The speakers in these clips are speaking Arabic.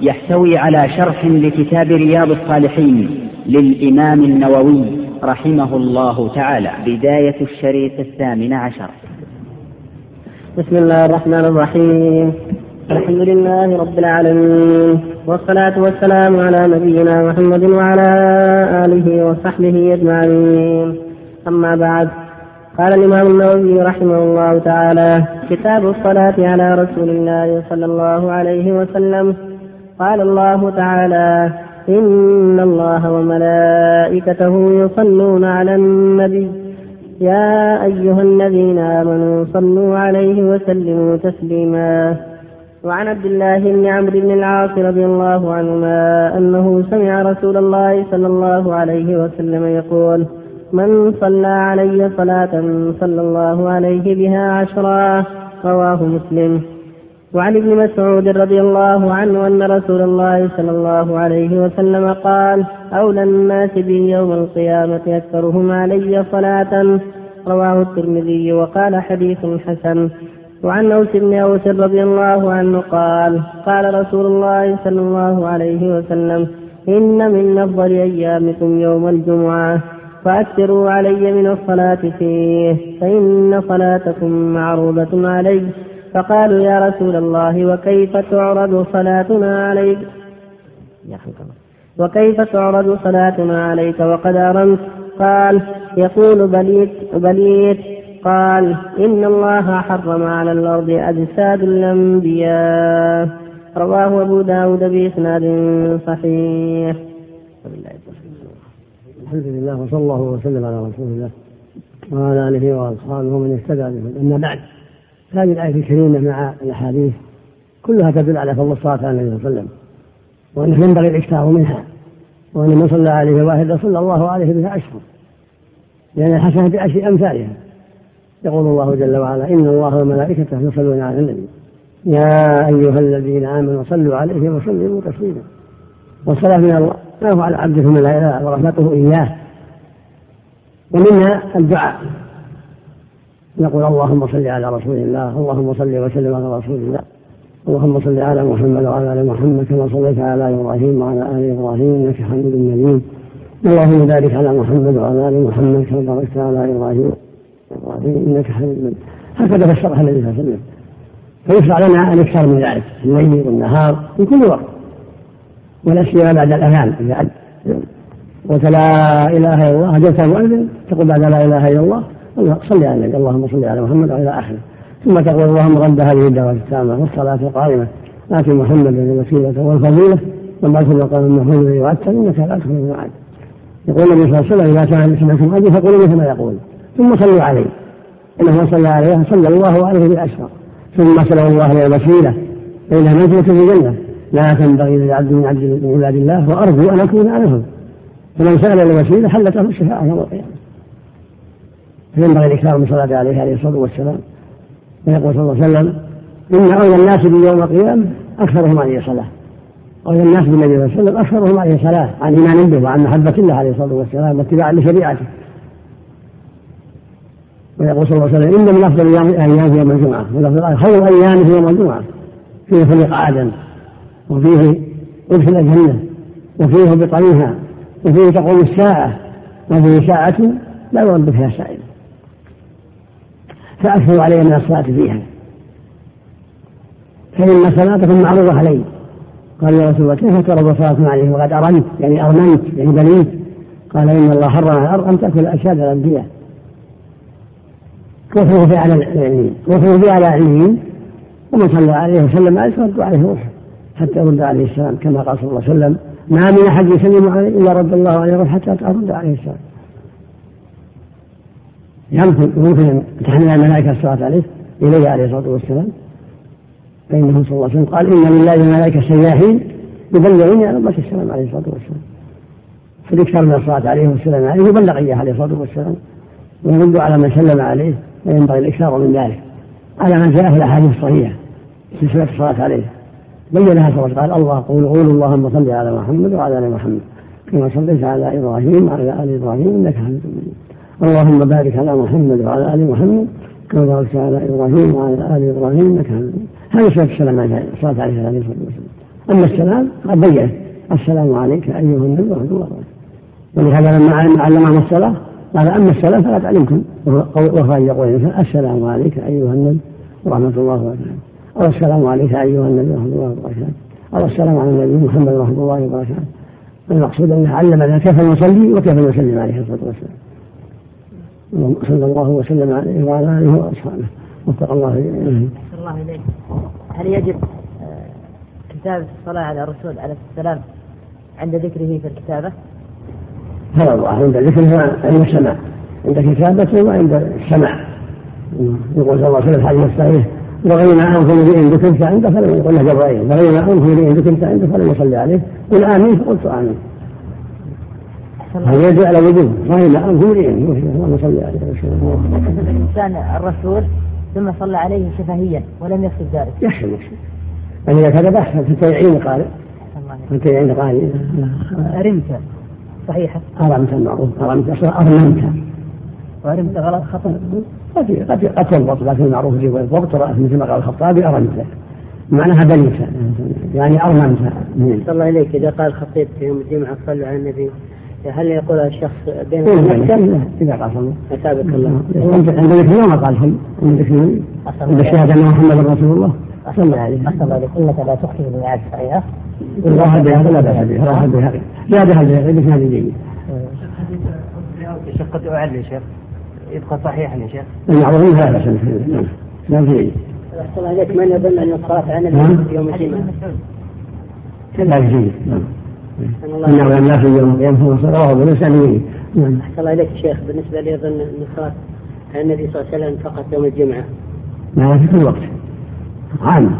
يحتوي على شرح لكتاب رياض الصالحين للإمام النووي رحمه الله تعالى بداية الشريط الثامن عشر. بسم الله الرحمن الرحيم. الحمد لله رب العالمين والصلاة والسلام على نبينا محمد وعلى آله وصحبه أجمعين. أما بعد قال الإمام النووي رحمه الله تعالى كتاب الصلاة على رسول الله صلى الله عليه وسلم قال الله تعالى إن الله وملائكته يصلون على النبي. يا أيها الذين آمنوا صلوا عليه وسلموا تسليما. وعن عبد الله بن عمرو بن العاص رضي الله عنهما أنه سمع رسول الله صلى الله عليه وسلم يقول من صلى علي صلاة صلى الله عليه بها عشرا رواه مسلم. وعن ابن مسعود رضي الله عنه أن رسول الله صلى الله عليه وسلم قال أولى الناس بي يوم القيامة أكثرهم علي صلاة. رواه الترمذي وقال حديث حسن. وعن أوس بن أوس رضي الله عنه قال قال رسول الله صلى الله عليه وسلم إن من أفضل أيامكم يوم الجمعة فأكثروا علي من الصلاة فيه فإن صلاتكم معروضة علي. فقالوا يا رسول الله وكيف تعرض صلاتنا عليك؟ وكيف تعرض صلاتنا عليك؟ وقد أرمت. قال يقول بليت بليت. قال إن الله حرم على الأرض أجساد الأنبياء. رواه أبو داود بإسناد صحيح. الحمد لله وصلى الله وسلم على رسول الله وعلى آله وأصحابه ومن اهتدى به أما بعد هذه الآية الكريمه مع الأحاديث كلها تدل على فضل الصلاة على النبي صلى الله عليه وسلم وأنه ينبغي الإكثار منها وأن من صلى عليه واحدة صلى الله عليه بها اشهر لأن الحسنة بعشر أمثالها. يقول الله جل وعلا إن الله وملائكته يصلون على النبي. يا أيها الذين آمنوا صلوا عليه وسلموا تسليما. والصلاة من الله ما هو على عبده من لا إله ورحمته إياه. ومنها الدعاء. نقول اللهم صل على رسول الله اللهم صل وسلم على رسول الله اللهم صل على محمد وعلى آل محمد كما صليت على إبراهيم وعلى آل إبراهيم إنك حميد مجيد. اللهم بارك على محمد وعلى آل محمد كما باركت على إبراهيم إبراهيم إنك حميد مجيد. هكذا فسرها النبي صلى الله عليه وسلم. فيشرع لنا الاكثر من ذلك الليل والنهار في كل وقت. ولا سيما بعد الاذان إذا قلت لا إله إلا الله اجبت المؤذن تقول بعد لا إله إلا الله. صلي على النبي اللهم صل على محمد والى آخره. ثم تقول اللهم رب هذه الدعوة التامة والصلاة القائمة. آت محمد الوسيلة والفضيلة. وما كل قول المحمود يؤثر انك لا تخرج المعاد يقول النبي صلى الله عليه وسلم إذا كان سمعتم أجل فقولوا مثل ما يقول. ثم صلوا عليه. إنه من صلى عليه صلى الله عليه بالاشرى ثم سلوا الله له الوسيله فانها منزله في الجنة. لا تنبغي للعبد من عبد من عباد الله وأرجو أن أكون أنا فمن سأل الوسيلة حلت له الشفاعة يوم القيامة. فينبغي الإكثار من صلاة عليه عليه الصلاة والسلام. ويقول صلى الله عليه وسلم إن أولى الناس باليوم القيامة أكثرهم عليه صلاة. أولى الناس بالنبي صلى الله عليه وسلم أكثرهم عليه صلاة عن إيمان به وعن محبة الله عليه الصلاة والسلام واتباعا لشريعته. ويقول صلى الله عليه وسلم ان من افضل الأيام في يوم الجمعة ولفظ خير في يوم الجمعة. فيه خلق آدم وفيه أدخل الجنة وفيه بطنها وفيه تقوم الساعة وفيه ساعة لا يرد فيها سائل فأكثروا علي من الصلاة فيها. فإن صلاتكم معروضة علي. قال يا رسول الله كيف ترى صلاتنا عليه وقد أرنت يعني أرمنت يعني بنيت. قال إن الله حرم الأرض أن تأكل أجساد الأنبياء. كفروا في على العلمين؟ كفروا في على العلمين؟ ومن صلى عليه وسلم عليه رد عليه روحه. حتى يرد عليه السلام كما قال صلى الله عليه وسلم ما من أحد يسلم عليه إلا رد الله عليه روح حتى ترد عليه السلام. يمكن يمكن تحمل الملائكة الصلاة عليه إليه عليه الصلاة والسلام. فإنه صلى الله عليه وسلم قال إن لله ملائكه سياحين يبلغني على أمة السلام عليه الصلاة والسلام. فالإكثار من الصلاة عليه والسلام عليه يبلغ إياه عليه الصلاة والسلام. ويرد على من سلم عليه وينبغي الإكثار من ذلك. على من جاء في الأحاديث الصحيحة في صفة الصلاة عليه. بينها صلى قال الله قول قول اللهم صل على محمد وعلى آل محمد كما صليت على إبراهيم وعلى آل إبراهيم إنك حميد مجيد. اللهم بارك على محمد وعلى آل محمد كما باركت على إبراهيم وعلى إنك حميد. مجيد هذا صلاة السلام عليه الصلاة عليه الصلاة والسلام. أما السلام قد بين السلام عليك أيها النبي ورحمة الله وبركاته. ولهذا لما علمنا الصلاة قال أما السلام فلا تعلمكم. وخرج يقول السلام عليك أيها النبي ورحمة الله وبركاته. أو السلام عليك أيها النبي ورحمة الله وبركاته. أو السلام على النبي محمد ورحمة الله وبركاته. المقصود أنه علمنا كيف نصلي وكيف نسلم عليه الصلاة والسلام. صلى الله وسلم عليه وعلى آله وأصحابه. وفق الله إليه. الله إليك. هل يجب كتابة الصلاة على الرسول عليه السلام عند ذكره في الكتابة؟ هذا الله عند ذكره عند السماع. عند كتابته وعند السماع. يقول صلى الله عليه وسلم حديث الصحيح وغير عنكم بإن ذكرت عنده فلم يقل له جبرائيل وغير عنكم بإن ذكرت عنده فلم يصلي عليه قل آمين فقلت آمين. هذا يدل على وجوب. غير عنكم بإن اللهم صل عليه وسلم الإنسان الرسول ثم صلى عليه شفهيا ولم يقصد ذلك. يحسن يحسن يعني إذا كذب أحسن في التيعين قال في التيعين قال أرمت. صحيحة أرمت المعروف أرمت أرممت. وأرمت غلط خطأ. قد قد قد تضبط لكن المعروف اللي ضبط مثل ما قال الخطابي أرمت. معناها بنيت. يعني أرممت. صلى الله إليك. إذا قال الخطيب في يوم الجمعة صلوا على النبي. هل يقول الشخص بين إذا قال صلى أثابك الله. عند ذكر ما قال شيء عند ذكر عند الشهادة أن محمد رسول الله. صلى عليه أحسن الله. إنك لا تخفي الميعاد صحيحة رواه البيهقي لا بأس به رواه البيهقي زادها البيهقي بإسناد جيد شيخ قد أعلي يا شيخ. يبقى صحيحا يا شيخ. المعروفين لا بأس لا في أحسن الله إليك. من يظن أن الصلاة على النبي يوم الجمعة؟ لا جيد نعم. إنه لم يكن يوم القيامة رواه بلسان جيد نعم. أحسن الله إليك شيخ. بالنسبة لي الصلاة على النبي صلى الله عليه وسلم فقط يوم الجمعة؟ ما في كل وقت. عام.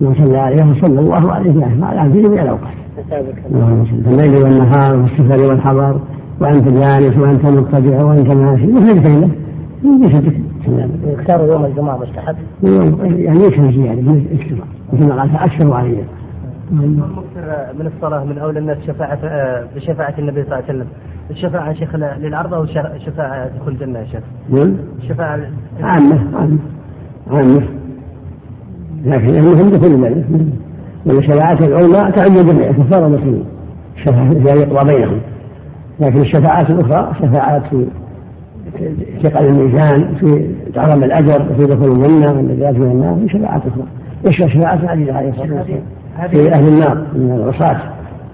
من صلى عليه صلى الله عليه وسلم. على في جميع الأوقات. في الليل والنهار والسفر والحضر. وأنت جالس وأنت مضطجع وأنت ماشي. مثل له من جسدك يختار يوم الجمعة مستحب؟ يعني يكثر زياده من الاكثر مثل ما قال فاكثروا عليه. المكثر من الصلاة من أولى الناس شفاعة بشفاعة النبي صلى الله عليه وسلم. الشفاعة شيخ للعرض أو شفاعة دخول الجنة يا شيخ؟ نعم. الشفاعة عامة عامة عامة. لكن المهم دخول ذلك والشفاعات العلماء تعم جميع كفار المسلمين الشفاعة يقضى بينهم. لكن الشفاعات الأخرى شفاعات في ثقل الميزان في تعظم الأجر في دخول الجنة والنجاة من النار في شفاعات أخرى. يشفع شفاعات عديدة عليه الصلاة والسلام في أهل النار من العصاة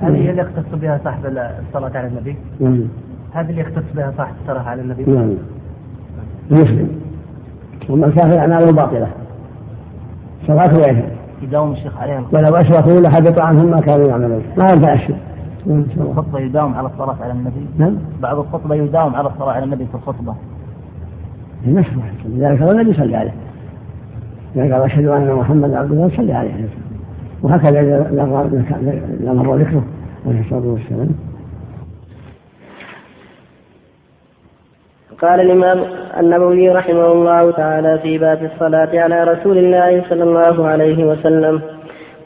هذه هي اللي يختص بها صاحب الصلاة على النبي؟ نعم. هذه اللي يختص بها صاحب الصلاة على النبي؟ نعم. المسلم. ومن كافر أعماله باطلة. صلاة وإثم يداوم الشيخ عليهم. ولو أشركوا لحبط عنهم ما كانوا يعملون. ما ينفع الشرك الخطبة يداوم على الصلاة على النبي. نعم. بعض الخطبة يداوم على الصلاة على النبي في الخطبة. مشروع لذلك النبي صلى عليه. لذلك قال أشهد أن محمد عبد الله صلى عليه. وهكذا إذا مر ذكره. عليه الصلاة والسلام. قال الإمام النووي رحمه الله تعالى في باب الصلاة على رسول الله صلى الله عليه وسلم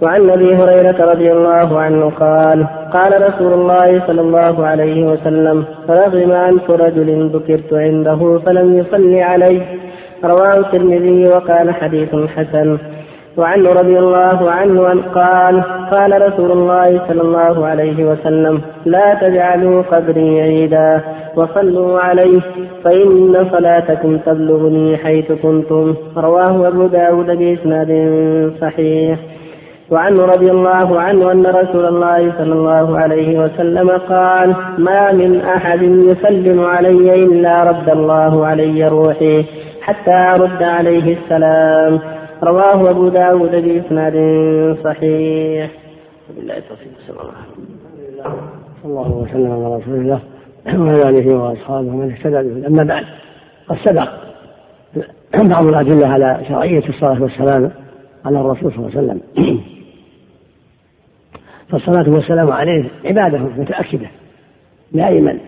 وعن أبي هريرة رضي الله عنه قال قال رسول الله صلى الله عليه وسلم رغم انف رجل ذكرت عنده فلم يصلي عليه. رواه الترمذي وقال حديث حسن. وعنه رضي الله عنه أن قال قال رسول الله صلى الله عليه وسلم لا تجعلوا قبري عيدا وصلوا عليه فإن صلاتكم تبلغني حيث كنتم. رواه أبو داود بإسناد صحيح. وعنه رضي الله عنه أن رسول الله صلى الله عليه وسلم قال ما من أحد يسلم علي إلا رد الله علي روحي حتى أرد عليه السلام. رواه أبو داود بإسناد صحيح. وبالله التوفيق صلى الله الله وسلم على رسول الله وعلى آله وأصحابه من اهتدى به. أما بعد قد سبق بعض الأدلة على شرعية الصلاة والسلام على الرسول صلى الله عليه وسلم. فالصلاة والسلام عليه عبادة متأكدة دائما.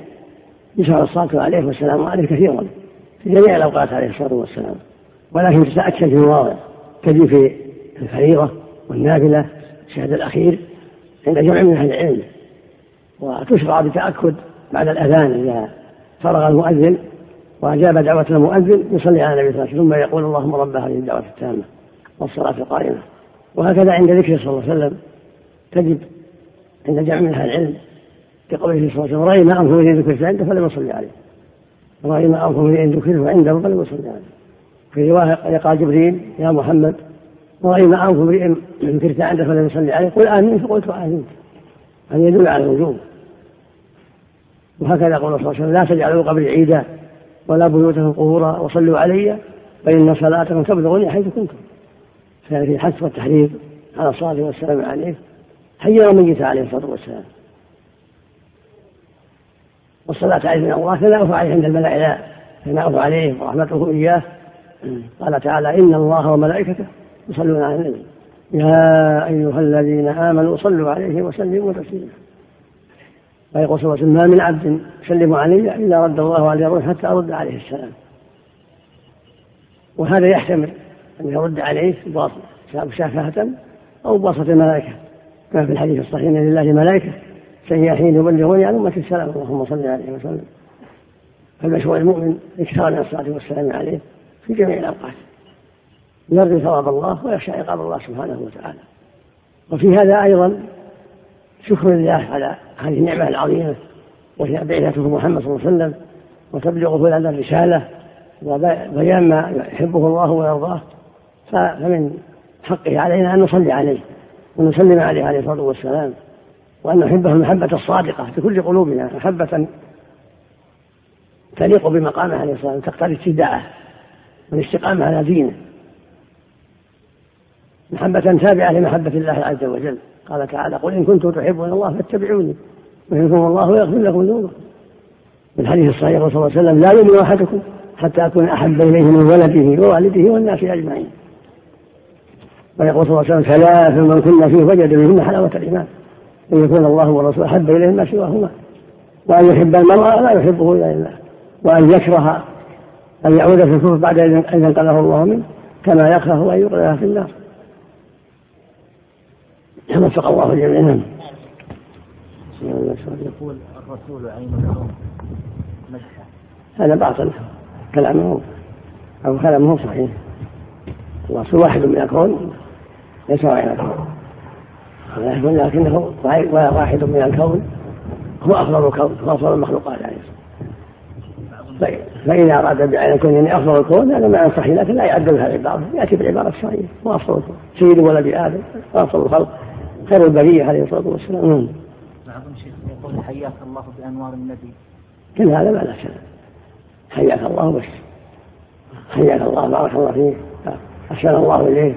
يشرع الصلاة عليه والسلام عليه كثيرا في جميع الأوقات عليه الصلاة والسلام ولكن تتأكد في مواضع تجي في الفريضة والنافلة الشهد الأخير عند جمع من أهل العلم وتشرع بتأكد بعد الأذان إذا فرغ المؤذن وأجاب دعوة المؤذن يصلي على النبي صلى الله عليه وسلم ثم يقول اللهم رب هذه الدعوة التامة والصلاة القائمة. وهكذا عند ذكره صلى الله عليه وسلم تجب عند جمع من أهل العلم كقوله صلى الله عليه وسلم رأينا أنفه إذا ذكرت عنده فلم يصلي عليه. رأينا أنفه إذا ذكرت عنده فلم يصلي عليه. في رواية قال جبريل يا محمد رأينا أنف امرئ ذكرت عنده فلم يصلي عليه قل آمين فقلت آمين هذا يدل على الوجوب. وهكذا قول صلى الله عليه وسلم لا تجعلوا قبري عيدا ولا بيوتكم قبورا وصلوا علي فإن صلاتكم تبلغني حيث كنتم. في الحث والتحريض على الصلاة والسلام عليه. حيا وميتا عليه الصلاة والسلام. والصلاة عليه من الله ثناؤه عليه عند الملائكة ثناؤه عليه ورحمته إياه. قال تعالى إن الله وملائكته يصلون على النبي. يا أيها الذين آمنوا صلوا عليه وسلموا تسليما. ويقول صلى الله ما من عبد يسلم علي إلا رد الله عليه الروح حتى أرد عليه السلام. وهذا يحتمل أن يرد عليه مشافهة أو بواسطة الملائكة. كما في الحديث الصحيح أن لله ملائكة سياحين يبلغون عن أمة السلام. اللهم صل عليه وسلم. فالمشروع المؤمن إكثار من الصلاة والسلام عليه. في جميع الأوقات. يرجو ثواب الله ويخشى عقاب الله سبحانه وتعالى. وفي هذا أيضا شكر لله على هذه النعمة العظيمة وهي بعثته محمد صلى الله عليه وسلم وتبلغه لنا الرسالة وبيان ما يحبه الله ويرضاه. فمن حقه علينا أن نصلي عليه ونسلم عليه عليه الصلاة والسلام وأن نحبه المحبة الصادقة في كل قلوبنا محبة تليق بمقامه عليه الصلاة والسلام تقتضي اتباعه والاستقامة على دينه. محبة تابعة لمحبة الله عز وجل. قال تعالى قل إن كنتم تحبون الله فاتبعوني. يحبكم الله ويغفر لكم ذنوبكم. في الحديث الصحيح صلى الله عليه وسلم لا يؤمن أحدكم حتى أكون أحب إليه من ولده ووالده والناس أجمعين. ويقول صلى الله عليه وسلم ثلاث من كنا فيه وجد منهن حلاوة الإيمان. أن يكون الله ورسوله أحب إليه ما سواهما. وأن يحب المرأة لا يحبه إلا لله. وأن يكره أن يعود في الكفر بعد أن انقذه الله منه كما يكره أن يقذف في النار. وفق الله جميعا. يقول الرسول عين الكون هذا باطل. كلامه أو كلامه صحيح. الرسول واحد من الكون ليس عين الكون لكنه واحد من الكون هو أفضل الكون هو أفضل المخلوقات عليه فإذا أراد بعين الكون يعني أفضل الكون هذا معنى صحيح لكن لا يعدل هذه العبارة. يأتي بالعبارة الصحيحة هو أفضل الكون. سيد ولد آدم. وأفضل الخلق. خير البرية عليه الصلاة والسلام. نعم. بعضهم شيخ يقول حياك الله بأنوار النبي. كل هذا ما لا شك. حياك الله بس حياك الله بارك الله فيك. أحسن الله إليك.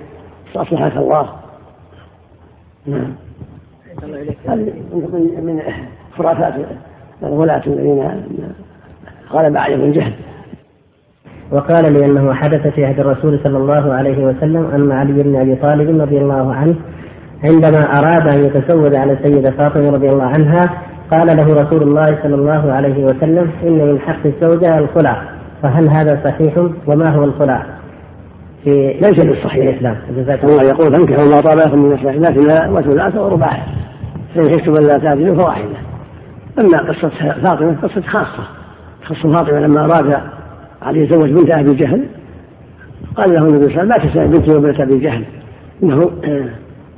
أصلحك الله. نعم. من خرافات الغلاة الذين غلب عليهم الجهل وقال لي انه حدث في عهد الرسول صلى الله عليه وسلم أن علي بن أبي طالب رضي الله عنه عندما أراد أن يتزوج على السيدة فاطمة رضي الله عنها قال له رسول الله صلى الله عليه وسلم إن من حق الزوجة الخلع. فهل هذا صحيح؟ وما هو الخلع؟ في ليس بالصحيح الإسلام. الله يقول انكحوا ما طاب لكم من النساء مثنى وثلاث ورباع فإن خفتم الا تعدلوا فواحده أما قصة فاطمة قصة خاصة. خص فاطمة لما أراد علي يتزوج بنت أبي جهل قال له النبي صلى الله عليه وسلم لا تسأل بنتي وبنت أبي جهل إنه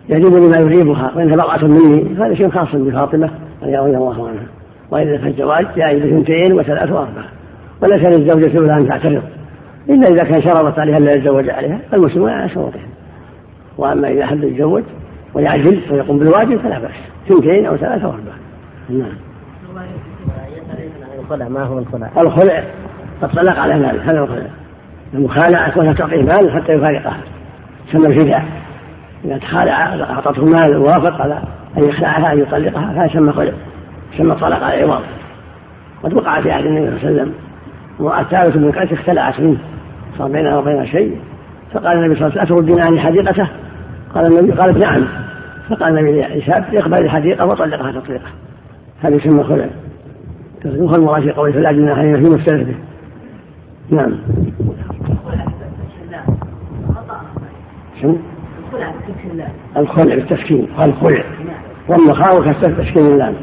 يعجبني ما يريبها وانها بضعه مني هذا شيء خاص بفاطمة رضي الله عنها والا فالزواج جائز بثنتين وثلاث واربعه وليس للزوجة الاولى إن تعترض الا إذا كان شرطت عليها الا يتزوج عليها فالمسلمون على شروطهم وأما إذا حب يتزوج ويعجل ويقوم بالواجب فلا بأس ثنتين أو ثلاثة واربعه نعم. الخلع ما هو الخلع؟ الخلع الطلاق على مال هذا الخلع. المخالعة كونها تعطيه مال حتى يفارقها يسمى الفداء. إذا تخالع أعطته مال ووافق على أن يخلعها أن يطلقها فهذا يسمى خلع يسمى الطلاق على العوض. قد وقع في عهد النبي صلى الله عليه وسلم امرأة ثابت بن قيس اختلعت منه صار بينها وبين شيء. فقال النبي صلى الله عليه وسلم أتردين عني حديقته قال النبي قالت نعم فقال النبي لشاب يقبل الحديقة وطلقها تطليقة هذا يسمى خلع. يدخل المرأة في قوله فلا جناح علينا نعم الخلع بالتسكين قال خلع والمخاوف كسر تسكين اللام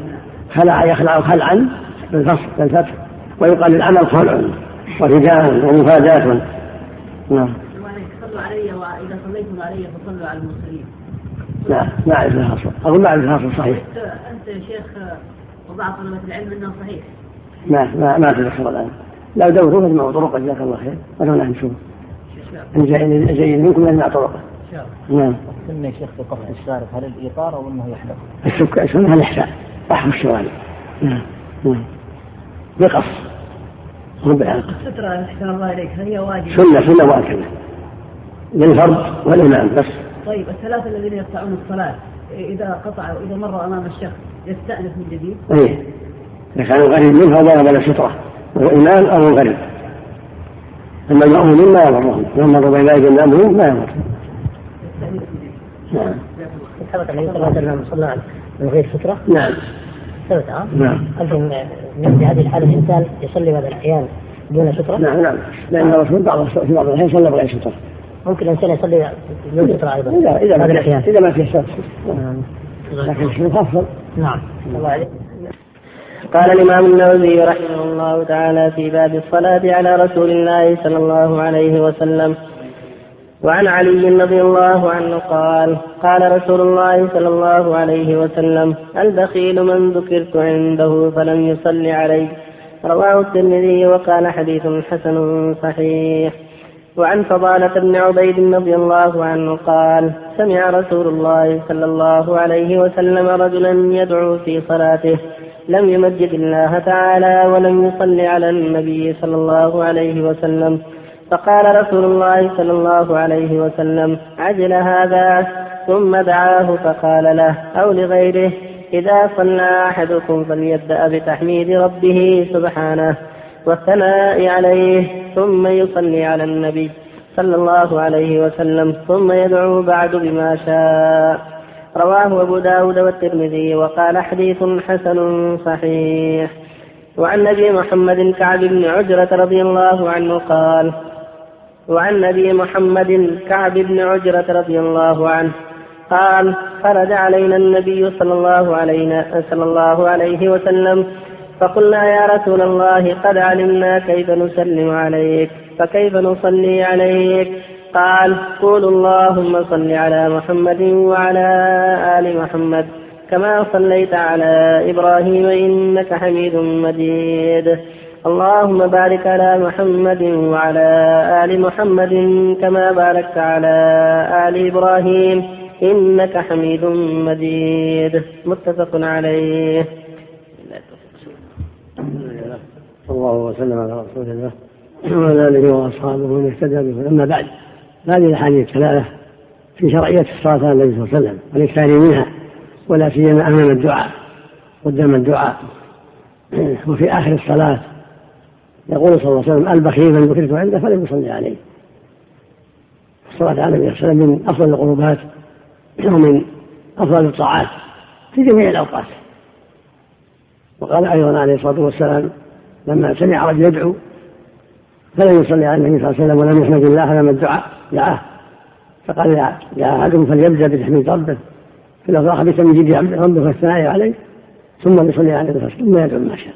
خلع يخلع خلعا بالفصل بالفتح ويقال العمل خلع ورجال ومفاداة نعم صلوا علي واذا صليتم علي فصلوا على المرسلين لا ما اعرف لها اصل أقول ما اعرف لها اصل صحيح انت يا شيخ وبعض طلبة العلم أنه صحيح. ما ما ما اتذكر الآن. لو دوروا فاجمعوا طرقة جزاك الله خير. ولو نحن نشوف جيد منكم نجمع طرقة. نعم. سمي شيخ في قطع الشارع هل الايطار أو إنه يحلق؟ السكة اسمها الاحساء رحم الشوارع نعم. نعم. بقص. مو بالعلقة السترة احسن الله اليك هل هي واجب؟ سنة سنة مؤكدة للفرد والإمام بس. طيب الثلاثة الذين يقطعون الصلاة إذا قطع إذا مر أمام الشخص يستأنف من جديد؟ إيه. إذا كان غريب منه ضرب على السترة وهو إمام أو غريب. أما المأمومين ما يضرهم. لو مروا بين أيدي المأمومين ما يضرهم. نعم. ثبت النبي صلى الله عليه وسلم صلى من غير سترة؟ نعم. ثبت ها؟ نعم. هل في هذه الحالة الإنسان يصلي بعض الأحيان دون سترة؟ نعم نعم. لأن الرسول بعض في بعض الأحيان صلى بغير سترة ممكن الإنسان يصلي بدون سترة أيضا إذا إذا ما إذا ما في سترة نعم. لكن أفضل نعم. الله عليك قال الإمام النووي رحمه الله تعالى في باب الصلاة على رسول الله صلى الله عليه وسلم وعن علي رضي الله عنه قال قال رسول الله صلى الله عليه وسلم البخيل من ذكرت عنده فلم يصل علي رواه الترمذي وقال حديث حسن صحيح. وعن فضالة بن عبيد رضي الله عنه قال سمع رسول الله صلى الله عليه وسلم رجلا يدعو في صلاته لم يمجد الله تعالى ولم يصل على النبي صلى الله عليه وسلم. فقال رسول الله صلى الله عليه وسلم عجل هذا؟ ثم دعاه فقال له أو لغيره إذا صلى أحدكم فليبدأ بتحميد ربه سبحانه. والثناء عليه ثم يصلي على النبي صلى الله عليه وسلم ثم يدعو بعد بما شاء. رواه أبو داود والترمذي وقال حديث حسن صحيح. وعن أبي محمد كعب بن عجرة رضي الله عنه قال وعن ابي محمد كعب بن عجرة رضي الله عنه قال خرج علينا النبي صلى الله علينا صلى الله عليه وسلم فقلنا يا رسول الله قد علمنا كيف نسلم عليك فكيف نصلي عليك؟ قال قولوا اللهم صل على محمد وعلى آل محمد كما صليت على إبراهيم إنك حميد مجيد. اللهم بارك على محمد وعلى آل محمد كما باركت على آل إبراهيم إنك حميد مجيد. متفق عليه. صلى الله وسلم على رسول الله وعلى آله وأصحابه ومن اهتدى به. أما بعد هذه الأحاديث الثلاثة في شرعية الصلاة على النبي صلى الله عليه وسلم والإكثار منها ولا سيما أمام الدعاء قدام الدعاء. وفي آخر الصلاة يقول صلى الله عليه وسلم البخيل من ذكرت عنده فلم يصلي عليه. الصلاة على النبي صلى الله عليه وسلم من أفضل القربات ومن أفضل الطاعات في جميع الأوقات. وقال أيضا عليه الصلاة والسلام لما سمع رجل يدعو فلم يصلي على النبي صلى الله عليه وسلم ولم يحمد الله لما الدعاء دعاه. فقال يا أحدكم فليبدأ بتحميد ربه. في الأفراح بتمجيد ربه والثناء عليه ثم يصلي عليه ثم يدعو ما شاء.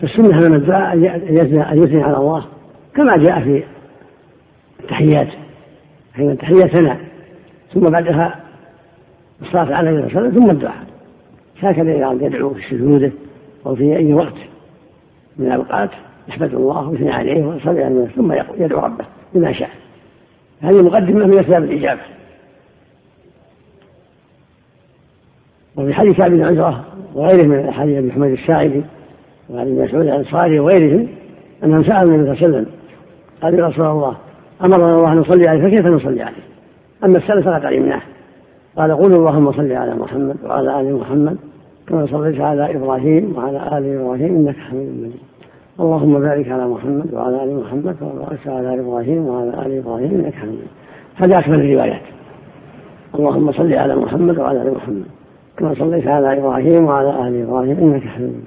فالسنة أمام الدعاء أن يثني على الله كما جاء في التحيات. حين التحيات ثناء ثم بعدها الصلاة على النبي صلى الله عليه وسلم ثم الدعاء هكذا إذا يدعو في سجوده أو في أي وقت. من الأوقات يحمد الله ويثني عليه ويصلي على النبي ثم يدعو ربه بما شاء. هذه مقدمة من أسباب الإجابة. وفي حديث بن عجرة وغيره من الأحاديث أبي حميد الساعدي وعن ابن مسعود الأنصاري وغيرهم أنهم سألوا النبي صلى الله عليه وسلم قالوا يا رسول الله أمرنا الله أن نصلي عليه فكيف نصلي عليه؟ أما السلف فقد علمناه. قال قولوا اللهم صل على محمد وعلى آل محمد كما صليت على إبراهيم وعلى آل إبراهيم إنك حميد مجيد. اللهم بارك على محمد وعلى آل محمد كما باركت على إبراهيم وعلى آل إبراهيم إنك حميد. هذا أكمل الروايات. اللهم صل على محمد وعلى آل محمد كما صليت على إبراهيم وعلى آل إبراهيم إنك حميد.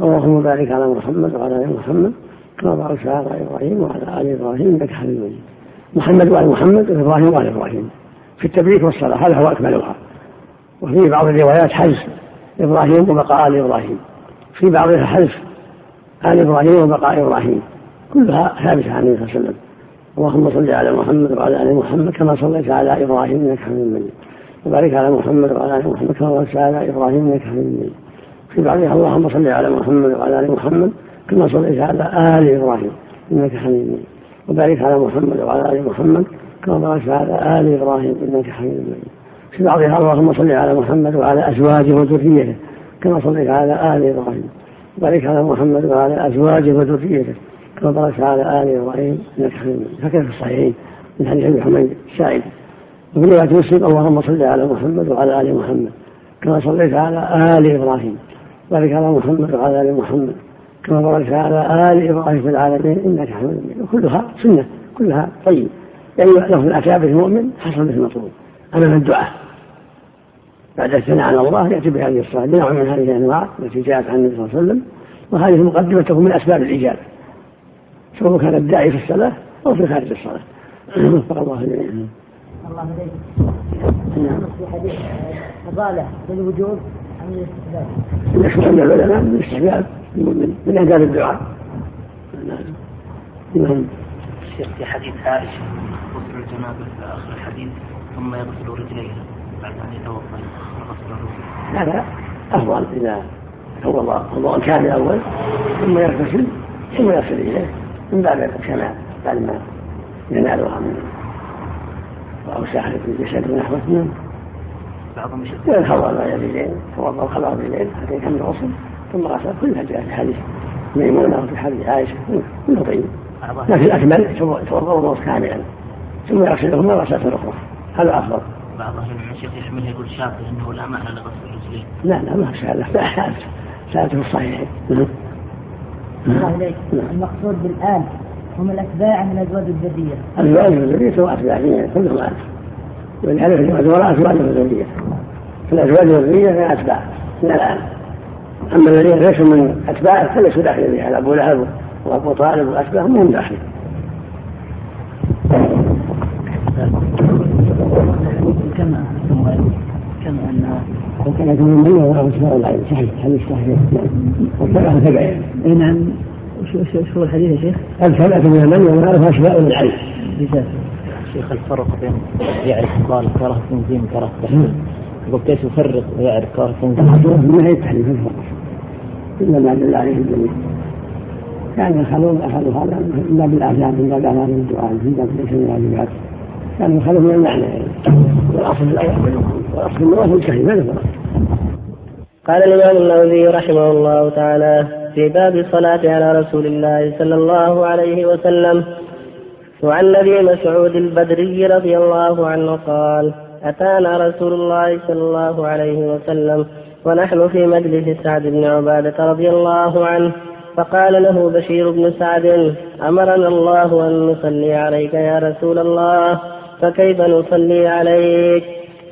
اللهم بارك على محمد وعلى آل محمد كما باركت على إبراهيم وعلى آل إبراهيم إنك حميد. محمد وال محمد وابراهيم وال إبراهيم. في التبريك والصلاة هذا هو أكملها. وفي بعض الروايات حذف إبراهيم وبقاء آل إبراهيم. في بعضها حذف آل إبراهيم وبقاء إبراهيم. كلها ثابتة عن النبي صلى الله عليه وسلم. اللهم صل على محمد وعلى آل محمد كما صليت على إبراهيم إنك حميد مجيد. وبارك على محمد وعلى آل محمد كما باركت على إبراهيم إنك حميد مجيد. في بعضها اللهم صل على محمد وعلى آل محمد كما صليت على آل إبراهيم إنك حميد مجيد. وبارك على محمد وعلى آل محمد كما باركت على آل إبراهيم إنك حميد مجيد. في بعضها اللهم صل على محمد وعلى أزواجه وذريته كما صليت على آل إبراهيم. وبارك على محمد وعلى أزواجه وذريته كما باركت على آل إبراهيم إنك حميد. هكذا في الصحيحين؟ من حديث أبي حميد السائل وفي رواية مسلم اللهم صل على محمد وعلى آل محمد كما صليت على آل إبراهيم. بارك على محمد وعلى آل محمد كما باركت على آل إبراهيم في العالمين إنك حميد. مجيد وكلها سنة كلها طيب. يعني له الأكابر المؤمن حصل به المطلوب. امام الدعاء. بعد الثناء على الله يأتي بهذه الصلاة بنوع من هذه الأنواع التي جاءت عن النبي صلى الله عليه وسلم وهذه المقدمه تكون من أسباب الإجابة. سواء كان الداعي في الصلاة أو في خارج الصلاة. وفق الله جميعا. الله عليك. نعم. في حديث فضالة للوجود عن الاستحباب. عند العلماء من الاستحباب من اهداب الدعاء. نعم. الشيخ في حديث عائشة غسل الجنابة في آخر الحديث ثم يغسل رجليها بعد أن يتوضأ. هذا أفضل إذا توضا وضوءا كامل اول ثم يغتسل ثم يغسل إليه. من باب الكمال بعد ما ينالها من أو ساحل الجسد ونحوه يشد ويتخضى ما اليدين توضا وخلع اليدين حتى يكمل الغسل. ثم غسل كلها جاء في حديث ميمونة وفي حديث عائشة. كله طيب. لكن الأكمل يتوضا وضوءا كاملا. ثم يغسلهما غسله أخرى هذا أفضل. بعض أهل العلم الشيخ يحملها يقول شاذ أنه لا معنى لغسل الرجلين لا لا ما شاء الله. لا ثابت ثابت في الصحيح نعم. الله عليك. نعم. المقصود بالآن هم الأتباع من أزواج الذرية. أزواج الذرية سواء أتباع كلهم آت ولهذا الوراء أزواج الذرية فالأزواج الذرية. هي أتباع. من الآن. أما الذين ليسوا من أتباع فليسوا داخلين بها. أبو لهب وأبو طالب وأتباعهم هم داخلين. كما كما أن وكان يكون من وله أسماء العين صحيح حديث صحيح. وكان تبع اي نعم. شو شو شو الحديث يا شيخ؟ السبعة من المن ويعرف أسماء العين شيخ الفرق بين يعرف قال كره تنزيم كره تحريم يقول كيف يفرق ويعرف كره تنزيم ما هي التحريف الفرق إلا ما دل عليه الدليل كان يخلون أخذوا هذا من باب الآثار من باب آثار الدعاء من باب ليس من الواجبات كانوا يخلون من المعنى. والأصل ما له فرق قال الإمام النووي رحمه الله تعالى في باب الصلاة على رسول الله صلى الله عليه وسلم وعن أبي مسعود البدري رضي الله عنه قال أتانا رسول الله صلى الله عليه وسلم ونحن في مجلس سعد بن عبادة رضي الله عنه فقال له بشير بن سعد أمرنا الله أن نصلي عليك يا رسول الله. فكيف نصلي عليك؟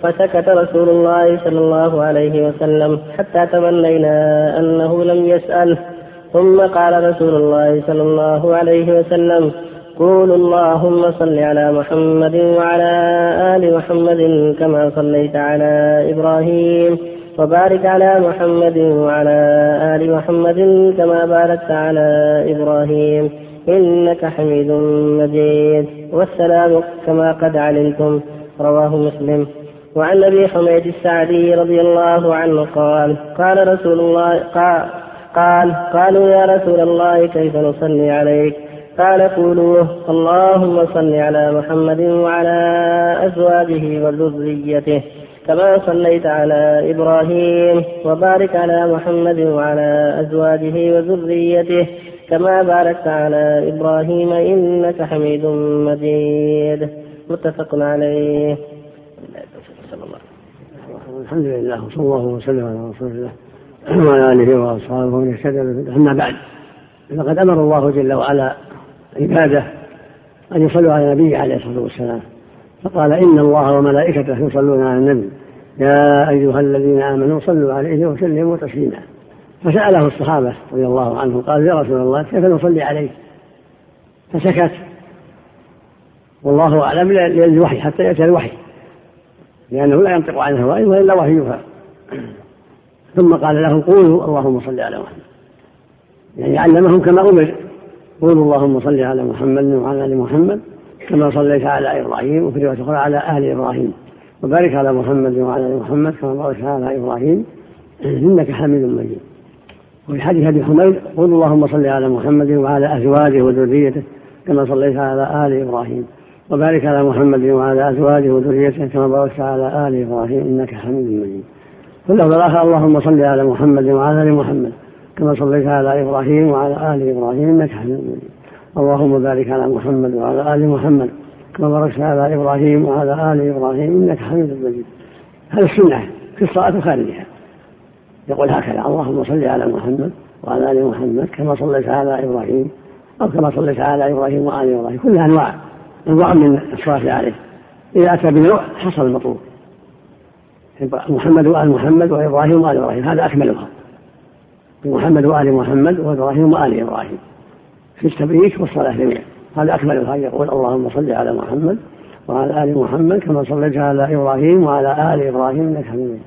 فسكت رسول الله صلى الله عليه وسلم حتى تمنينا أنه لم يسأل. ثم قال رسول الله صلى الله عليه وسلم قولوا اللهم صل على محمد وعلى آل محمد كما صليت على إبراهيم وبارك على محمد وعلى آل محمد كما باركت على إبراهيم. إنك حميد مجيد. والسلام كما قد علمتم رواه مسلم. وعن أبي حميد السعدي رضي الله عنه قال قال رسول الله قال قال قالوا يا رسول الله كيف نصلي عليك؟ قال قولوا اللهم صل على محمد وعلى أزواجه وذريته كما صليت على إبراهيم وبارك على محمد وعلى أزواجه وذريته كما باركت على إبراهيم إنك حميد مجيد. متفق عليه. الحمد لله وصلى الله وسلم على رسول الله وعلى آله وأصحابه ومن اهتدى أما بعد فقد أمر الله جل وعلا عباده أن يصلوا على النبي عليه الصلاة والسلام. فقال إن الله وملائكته يصلون على النبي. يا أيها الذين آمنوا صلوا عليه وسلموا تسليما. فسأله الصحابة رضي الله عنهم قالوا يا رسول الله كيف نصلي عليه فسكت. والله أعلم للوحي حتى يأتي الوحي لأنه لا ينطق عن الهواء وإلا وحيها ثم قال له قولوا اللهم صل على محمد. يعني علمهم كما أمر. قولوا اللهم صل على محمد وعلى آل محمد كما صليت على إبراهيم وفي رواية أخرى على آل إبراهيم وبارك على محمد وعلى آل محمد كما باركت على إبراهيم إنك حميد مجيد. وفي حديث أبي حميد قل اللهم صل على محمد وعلى أزواجه وذريته كما صليت على آل إبراهيم. وبارك على محمد وعلى أزواجه وذريته كما باركت على آل إبراهيم إنك حميد مجيد. في اللفظ الآخر اللهم صل على محمد وعلى آل محمد كما صليت على إبراهيم وعلى آل إبراهيم إنك حميد مجيد. اللهم بارك على محمد وعلى آل محمد كما باركت على إبراهيم وعلى آل إبراهيم إنك حميد مجيد. هذا السنة في الصلاة وخارجها يقول هكذا اللهم صل على محمد وعلى آل محمد كما صليت على إبراهيم أو كما صليت على إبراهيم وآل إبراهيم. كلها أنواع أنواع من الصلاة عليه. إذا أتى بنوع حصل المطلوب. محمد وآل محمد وإبراهيم وآل إبراهيم هذا أكملها. محمد وآل محمد وإبراهيم وآل إبراهيم. في التبريك والصلاة جميعا. هذا أكملها. يقول اللهم صل على محمد وعلى آل محمد كما صليت على إبراهيم وعلى آل إبراهيم إنك حميد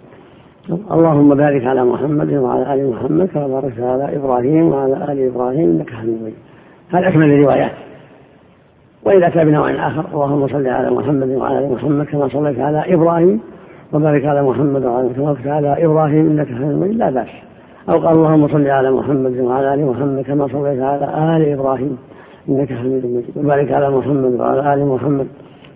اللهم بارك على محمد وعلى آل محمد كما باركت على إبراهيم وعلى آل إبراهيم إنك حميد مجيد. هذا أكمل الروايات. وإذا أتى بنوع آخر اللهم صل على محمد وعلى آل محمد كما صليت على إبراهيم وبارك على محمد وعلى كما باركت على إبراهيم إنك حميد مجيد. لا بأس. أو قال اللهم صل على محمد وعلى آل محمد كما صليت على آل إبراهيم إنك حميد مجيد. وبارك على محمد وعلى آل محمد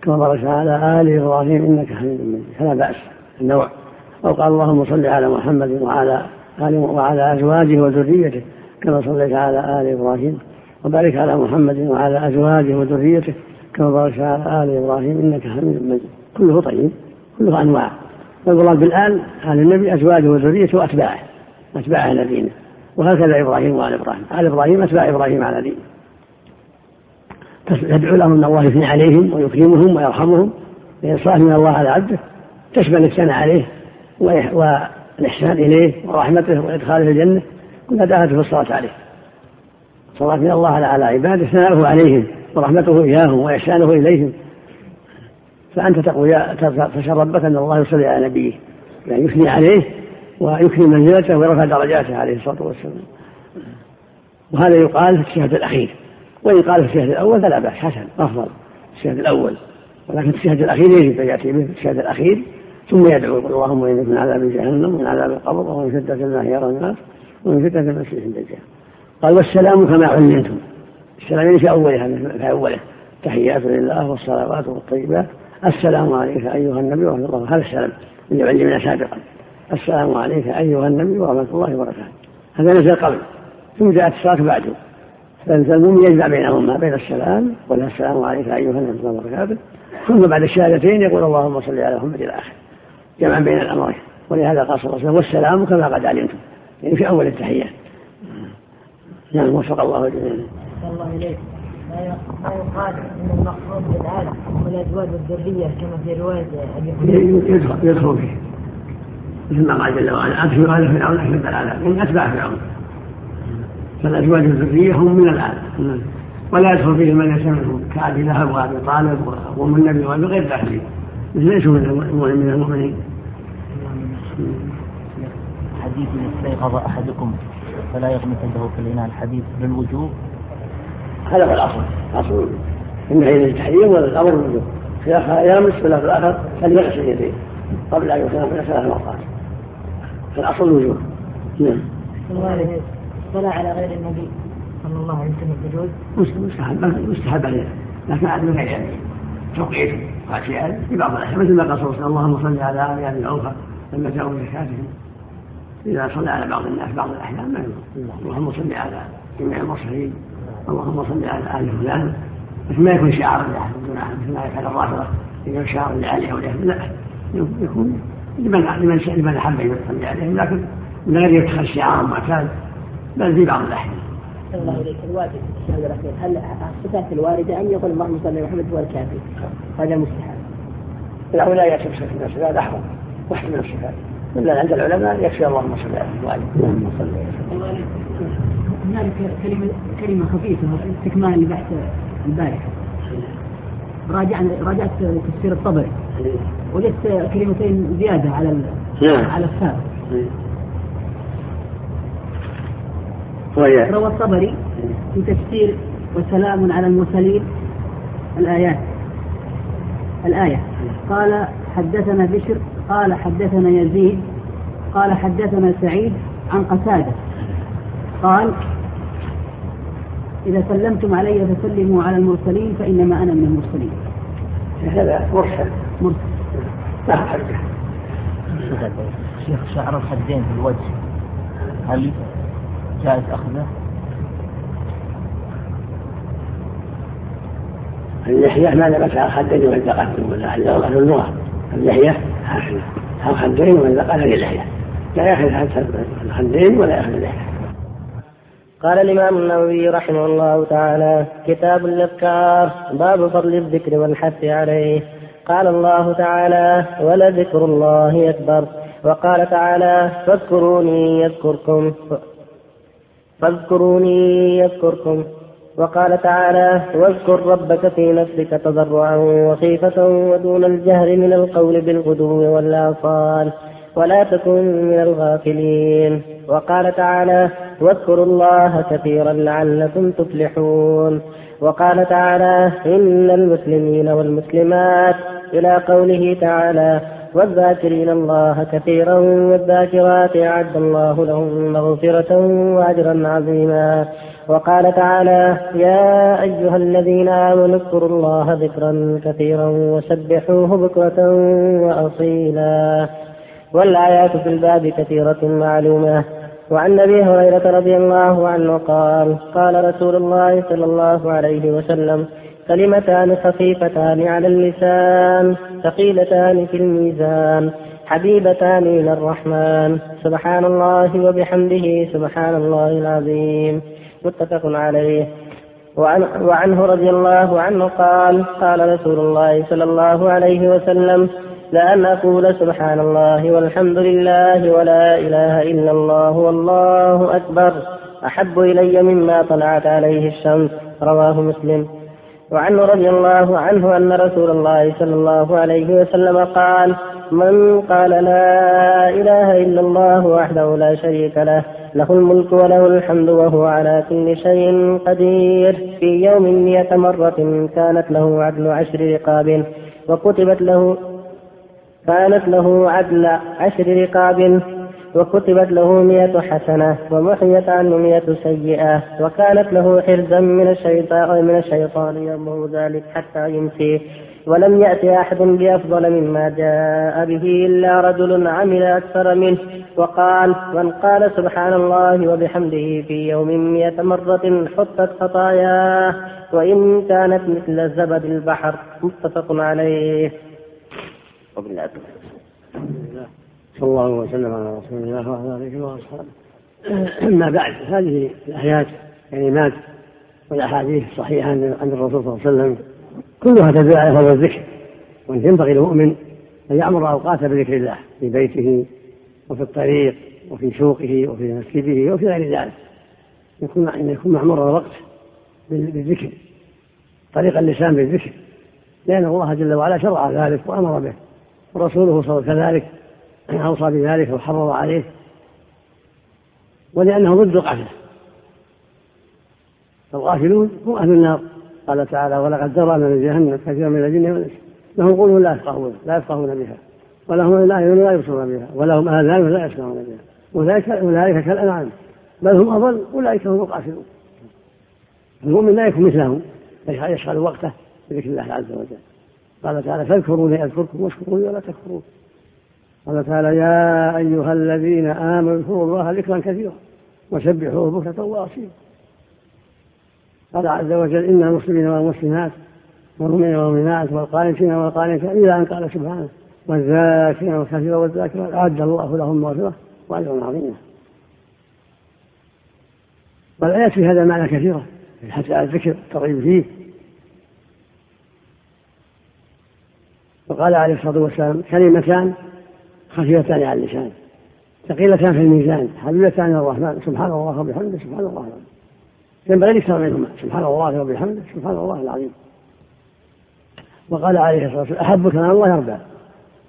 كما باركت على آل إبراهيم إنك حميد مجيد. فلا بأس. النوع. أو قال اللهم صل على محمد وعلى آل وعلى أزواجه وذريته كما صليت على آل إبراهيم وبارك على محمد وعلى أزواجه وذريته كما باركت على آل إبراهيم إنك حميد مجيد. كله طيب كله أنواع. والمراد بالآل آل النبي أزواجه وذريته وأتباعه أتباعه على دينه. وهكذا إبراهيم وآل إبراهيم. آل إبراهيم أتباع إبراهيم على دينه. تدعو لهم أن الله يثني عليهم ويكرمهم ويرحمهم لإنصاف من الله على عبده تشمل الثناء عليه. والإحسان إليه ورحمته وإدخاله الجنة كلها داخلة في الصلاة عليه. صلاة من الله على عباده ثناؤه عليهم ورحمته إياهم وإحسانه إليهم. فأنت تقول تشاء ربك أن الله يصلي على نبيه يعني يثني عليه ويكرم منزلته ويرفع درجاته عليه الصلاة والسلام. وهذا يقال في الشهد الأخير وإن قال في الشهد الأول فلا بأس حسن أفضل الشهد الأول. ولكن في الشهد الأخير يجب أن يأتي به الشهد الأخير ثم يدعو يقول اللهم انك من عذاب جهنم ومن عذاب القبر ومن شدة ما يرى الناس ومن شدة المسيح الدجال قال والسلام كما علمتم. السلام في أولها في أوله. تحيات لله والصلوات والطيبات. السلام عليك أيها النبي ورحمة الله. هذا السلام اللي علمنا سابقا. السلام عليك أيها النبي ورحمة الله وبركاته. هذا نزل قبل. ثم جاءت الصلاة بعده. فالمؤمن يجمع بينهما بين السلام والسلام عليك أيها النبي ورحمة الله وبركاته. ثم بعد الشهادتين يقول اللهم صل على محمد إلى آخره جمعا بين الأمرين. ولهذا قال صلى الله عليه وسلم والسلام كما قد علمتم. يعني في أول التحيات نعم وفق الله الجميع الله إليك. ما يقال إن المقصود بالآل والأزواج والذرية كما في رواية أبي يدخل يدخل فيه. مثل ما قال جل وعلا ادخلوا ال فرعون اشد العذاب يعني اتباع فرعون. فالأزواج والذرية هم من الآل ولا يدخل فيه من ليس منهم كأبي لهب وأبي طالب وأم النبي وأبي غير داخلين ليسوا من المؤمنين؟ حديث استيقظ أحدكم فلا يغمس عنده في الإناء. الحديث للوجوب هذا هو الأصل. أصل إلى التحريم ولا الأمر بالوجوب. إذا يامس في الآخر فليغسل يديه قبل أن يغسل ثلاث مرات. فالأصل الوجوب. نعم. الصلاة على غير النبي صلى الله عليه وسلم. يجوز مستحب مستحب عليه لكن عاد من غير يعني توقيته واشياء في بعض الأحيان مثل ما قال صلى الله عليه وسلم اللهم صل على آل ابي الاوفى لما جاءوا زكاتهم إذا صلى على بعض الناس بعض الأحيان ما يقول اللهم صل على جميع المرسلين اللهم صل على آل فلان. بس ما يكون شعارا لاحد دون أحد مثل ما يفعل الرافضة. يكون شعارا لعلي أو لا. يكون لمن لمن لمن أحب أن يصلي عليهم لكن من غير يدخل شعارا معتاد بل في بعض الأحيان. الله اليك الواجب الشهاده الأخير. هل الصفات الوارده أن يقول اللهم صل على محمد هو الكافي؟ هذا مستحب. له لا يأتي بصفة الصفات أحرم. واحتمل الصفات. إلا عند العلماء يكفي اللهم صل على وعلى اللهم صل وسلم هنالك كلمة كلمة خفيفة استكمال لبحث البارحة. راجع راجعت تفسير الطبري. وجدت كلمتين زيادة على نعم. على السابق. وهي روى الطبري في تفسير وسلام على المرسلين الآيات. الآية. قال حدثنا بشر قال حدثنا يزيد قال حدثنا سعيد عن قتادة. قال إذا سلمتم علي فسلموا على المرسلين فإنما أنا من المرسلين. هذا مرسل. مرسل. لا شيخ شعر الخدين في الوجه. هل جائز أخذه؟ اللحية ما على خدين والتقت ولا اللغة اللغة اللحية الخدين والتقت للحية لا يأخذ حتى الخدين ولا يأخذ اللحية. قال الإمام النووي رحمه الله تعالى كتاب الأذكار باب فضل الذكر والحث عليه. قال الله تعالى ولذكر الله أكبر وقال تعالى فاذكروني يذكركم فاذكروني يذكركم. وقال تعالى واذكر ربك في نفسك تضرعا وخيفة ودون الجهر من القول بالغدو والآصال ولا تكن من الغافلين. وقال تعالى واذكروا الله كثيرا لعلكم تفلحون. وقال تعالى إن المسلمين والمسلمات إلى قوله تعالى والذاكرين الله كثيرا والذاكرات أعد الله لهم مغفرة وأجرا عظيما. وقال تعالى يا أيها الذين آمنوا اذكروا الله ذكرا كثيرا وسبحوه بكرة وأصيلا. والآيات في الباب كثيرة معلومة. وعن أبي هريرة رضي الله عنه قال قال رسول الله صلى الله عليه وسلم كلمتان خفيفتان على اللسان ثقيلتان في الميزان حبيبتان إلى الرحمن. سبحان الله وبحمده سبحان الله العظيم. متفق عليه. وعن وعنه رضي الله عنه قال قال رسول الله صلى الله عليه وسلم لأن أقول سبحان الله والحمد لله ولا إله إلا الله والله أكبر أحب إلي مما طلعت عليه الشمس. رواه مسلم. وعنه رضي الله عنه أن رسول الله صلى الله عليه وسلم قال من قال لا إله إلا الله وحده لا شريك له له الملك وله الحمد وهو على كل شيء قدير. في يوم مئة مرة كانت له عدل عشر رقاب وكتبت له كانت له عدل عشر رقاب وكتبت له مئة حسنة ومحيت عنه مئة سيئة وكانت له حرزا من الشيطان من الشيطان يومه ذلك حتى يمسيه. ولم يأت أحد بأفضل مما جاء به إلا رجل عمل أكثر منه. وقال من قال سبحان الله وبحمده في يوم مئة مرة حطت خطاياه وإن كانت مثل زبد البحر. متفق عليه. وبالله صلى الله وسلم على رسول الله وعلى آله وأصحابه. أما بعد هذه الآيات كلمات والأحاديث الصحيحة عن الرسول صلى الله عليه وسلم كلها تدل على فضل الذكر وإن ينبغي المؤمن أن يعمر اوقاته بذكر الله في بيته وفي الطريق وفي سوقه وفي مسجده وفي غير ذلك. يكون إن يكون معمور الوقت بالذكر طريق اللسان بالذكر لأن الله جل وعلا شرع ذلك وأمر به ورسوله صلى الله عليه وسلم كذلك. أوصى بذلك وحرض عليه ولأنه ضد الغفلة الغافلون هم أهل النار. قال تعالى ولقد ذرأنا لجهنم كثيرا من الجن والإنس. لهم قلوب لا يفقهون لا يفقهون بها. ولهم أعين لا يبصرون بها ولهم آذان لا يسمعون بها. أولئك أولئك كالأنعام بل هم أضل أولئك هم الغافلون المؤمن لا يكون مثلهم يشغل وقته بذكر الله عز وجل. قال تعالى فاذكروني أذكركم واشكروني ولا تكفرون. قال تعالى يا أيها الذين آمنوا اذكروا الله ذكرا كثيرا وسبحوه بكرة وأصيلا. قال عز وجل إن المسلمين والمسلمات والمؤمنين والمؤمنات والقانتين والقانتات إلى أن قال سبحانه والذاكرين كثيرا والذاكرات أعد الله لهم مغفرة وأجرا عظيما. والايات في هذا المعنى كثيره حتى الذكر الترغيب فيه. وقال عليه الصلاة والسلام كلمتان خفيفتان على اللسان. ثقيلتان في الميزان حبيبتان إلى الرحمن سبحان الله وبحمده سبحان الله العظيم. ينبغي الاكثر منهما سبحان الله وبحمده سبحان الله العظيم. وقال عليه الصلاة والسلام أحب كلام الله أربع.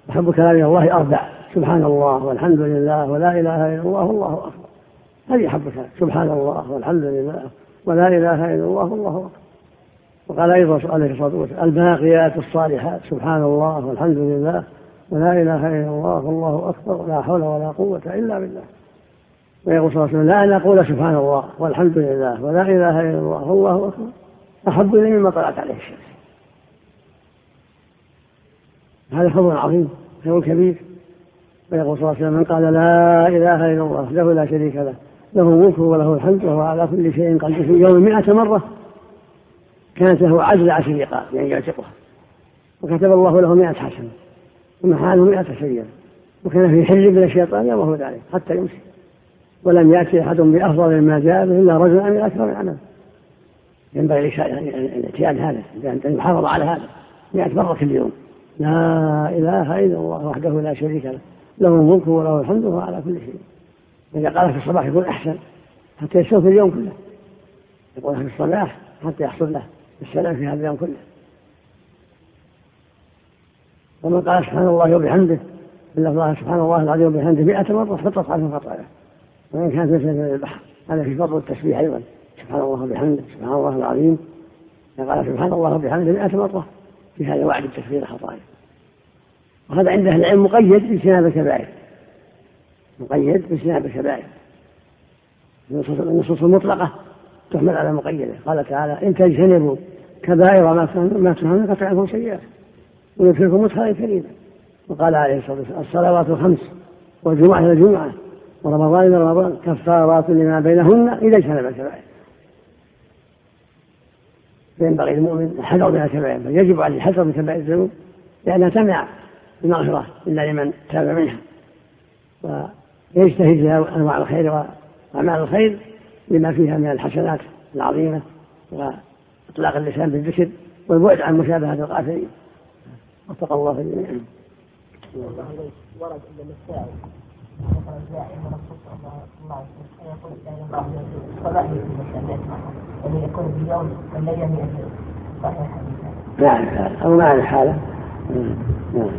أحب كلام الله أربع. سبحان الله والحمد لله ولا إله إلا الله والله أكبر. هذه أحب كلام. سبحان الله والحمد لله ولا إله إلا الله والله أكبر. وقال أيضا عليه الصلاة والسلام الباقيات الصالحات سبحان الله والحمد لله ولا إله إلا الله والله أكبر لا حول ولا قوة إلا بالله. ويقول صلى الله عليه وسلم لا ان أقول سبحان الله والحمد لله ولا إله إلا الله والله أكبر. أحب الي مما طلعت عليه الشمس. هذا فضل عظيم خير كبير. ويقول صلى الله عليه وسلم من قال لا إله إلا الله له لا شريك له له الملك وله الحمد وهو على كل شيء قدير في يوم مئة مرة. كانت له عدل عشر رقاب يعني يعتقها. وكتب الله له مئة حسنة. ومحاله مئة سيئة وكان في حل من الشيطان يومه ذلك حتى يمسي ولم يأتي أحد بأفضل مما جاء به إلا رجل من أكثر من عمل ينبغي الاعتياد هذا أن يحافظ على هذا. مئة مرة في اليوم. لا إله إلا الله وحده لا شريك له. له الملك وله الحمد وهو على كل شيء. إذا قال في الصباح يكون أحسن حتى في اليوم كله. يقول في الصباح حتى يحصل له السلام في هذا اليوم كله. ومن قال سبحان الله وبحمده إلا الله سبحان الله العظيم وبحمده مئة مرة حطت عنه خطاياه وإن كانت مثل البحر هذا في فضل التسبيح أيضا. سبحان الله وبحمده سبحان الله العظيم. قال سبحان الله وبحمده مئة مرة في هذا وعد التكفير الخطايا وهذا عند أهل العلم مقيد باجتناب الكبائر. مقيد باجتناب الكبائر. النصوص المطلقة تحمل على مقيدة. قال تعالى إن تجتنبوا كبائر ما تنهون عنكم سيئات ويدخلكم مدخلا كريما وقال عليه الصلاة والسلام الصلوات الخمس والجمعة إلى الجمعة ورمضان إلى رمضان كفارات لما بينهن إذا اجتنب الكبائر فينبغي المؤمن الحذر من الكبائر بل يجب عليه الحذر من كبائر الذنوب لأنها تمنع المغفرة إلا لمن تاب منها. ويجتهد في أنواع الخير وأعمال الخير لما فيها من الحسنات العظيمة وإطلاق اللسان بالذكر والبعد عن مشابهة الغافلين. وفق الله الجميع. ورد عند السائل يكون في اليوم والليله صحيح نعم أو معنى الحالة. نعم.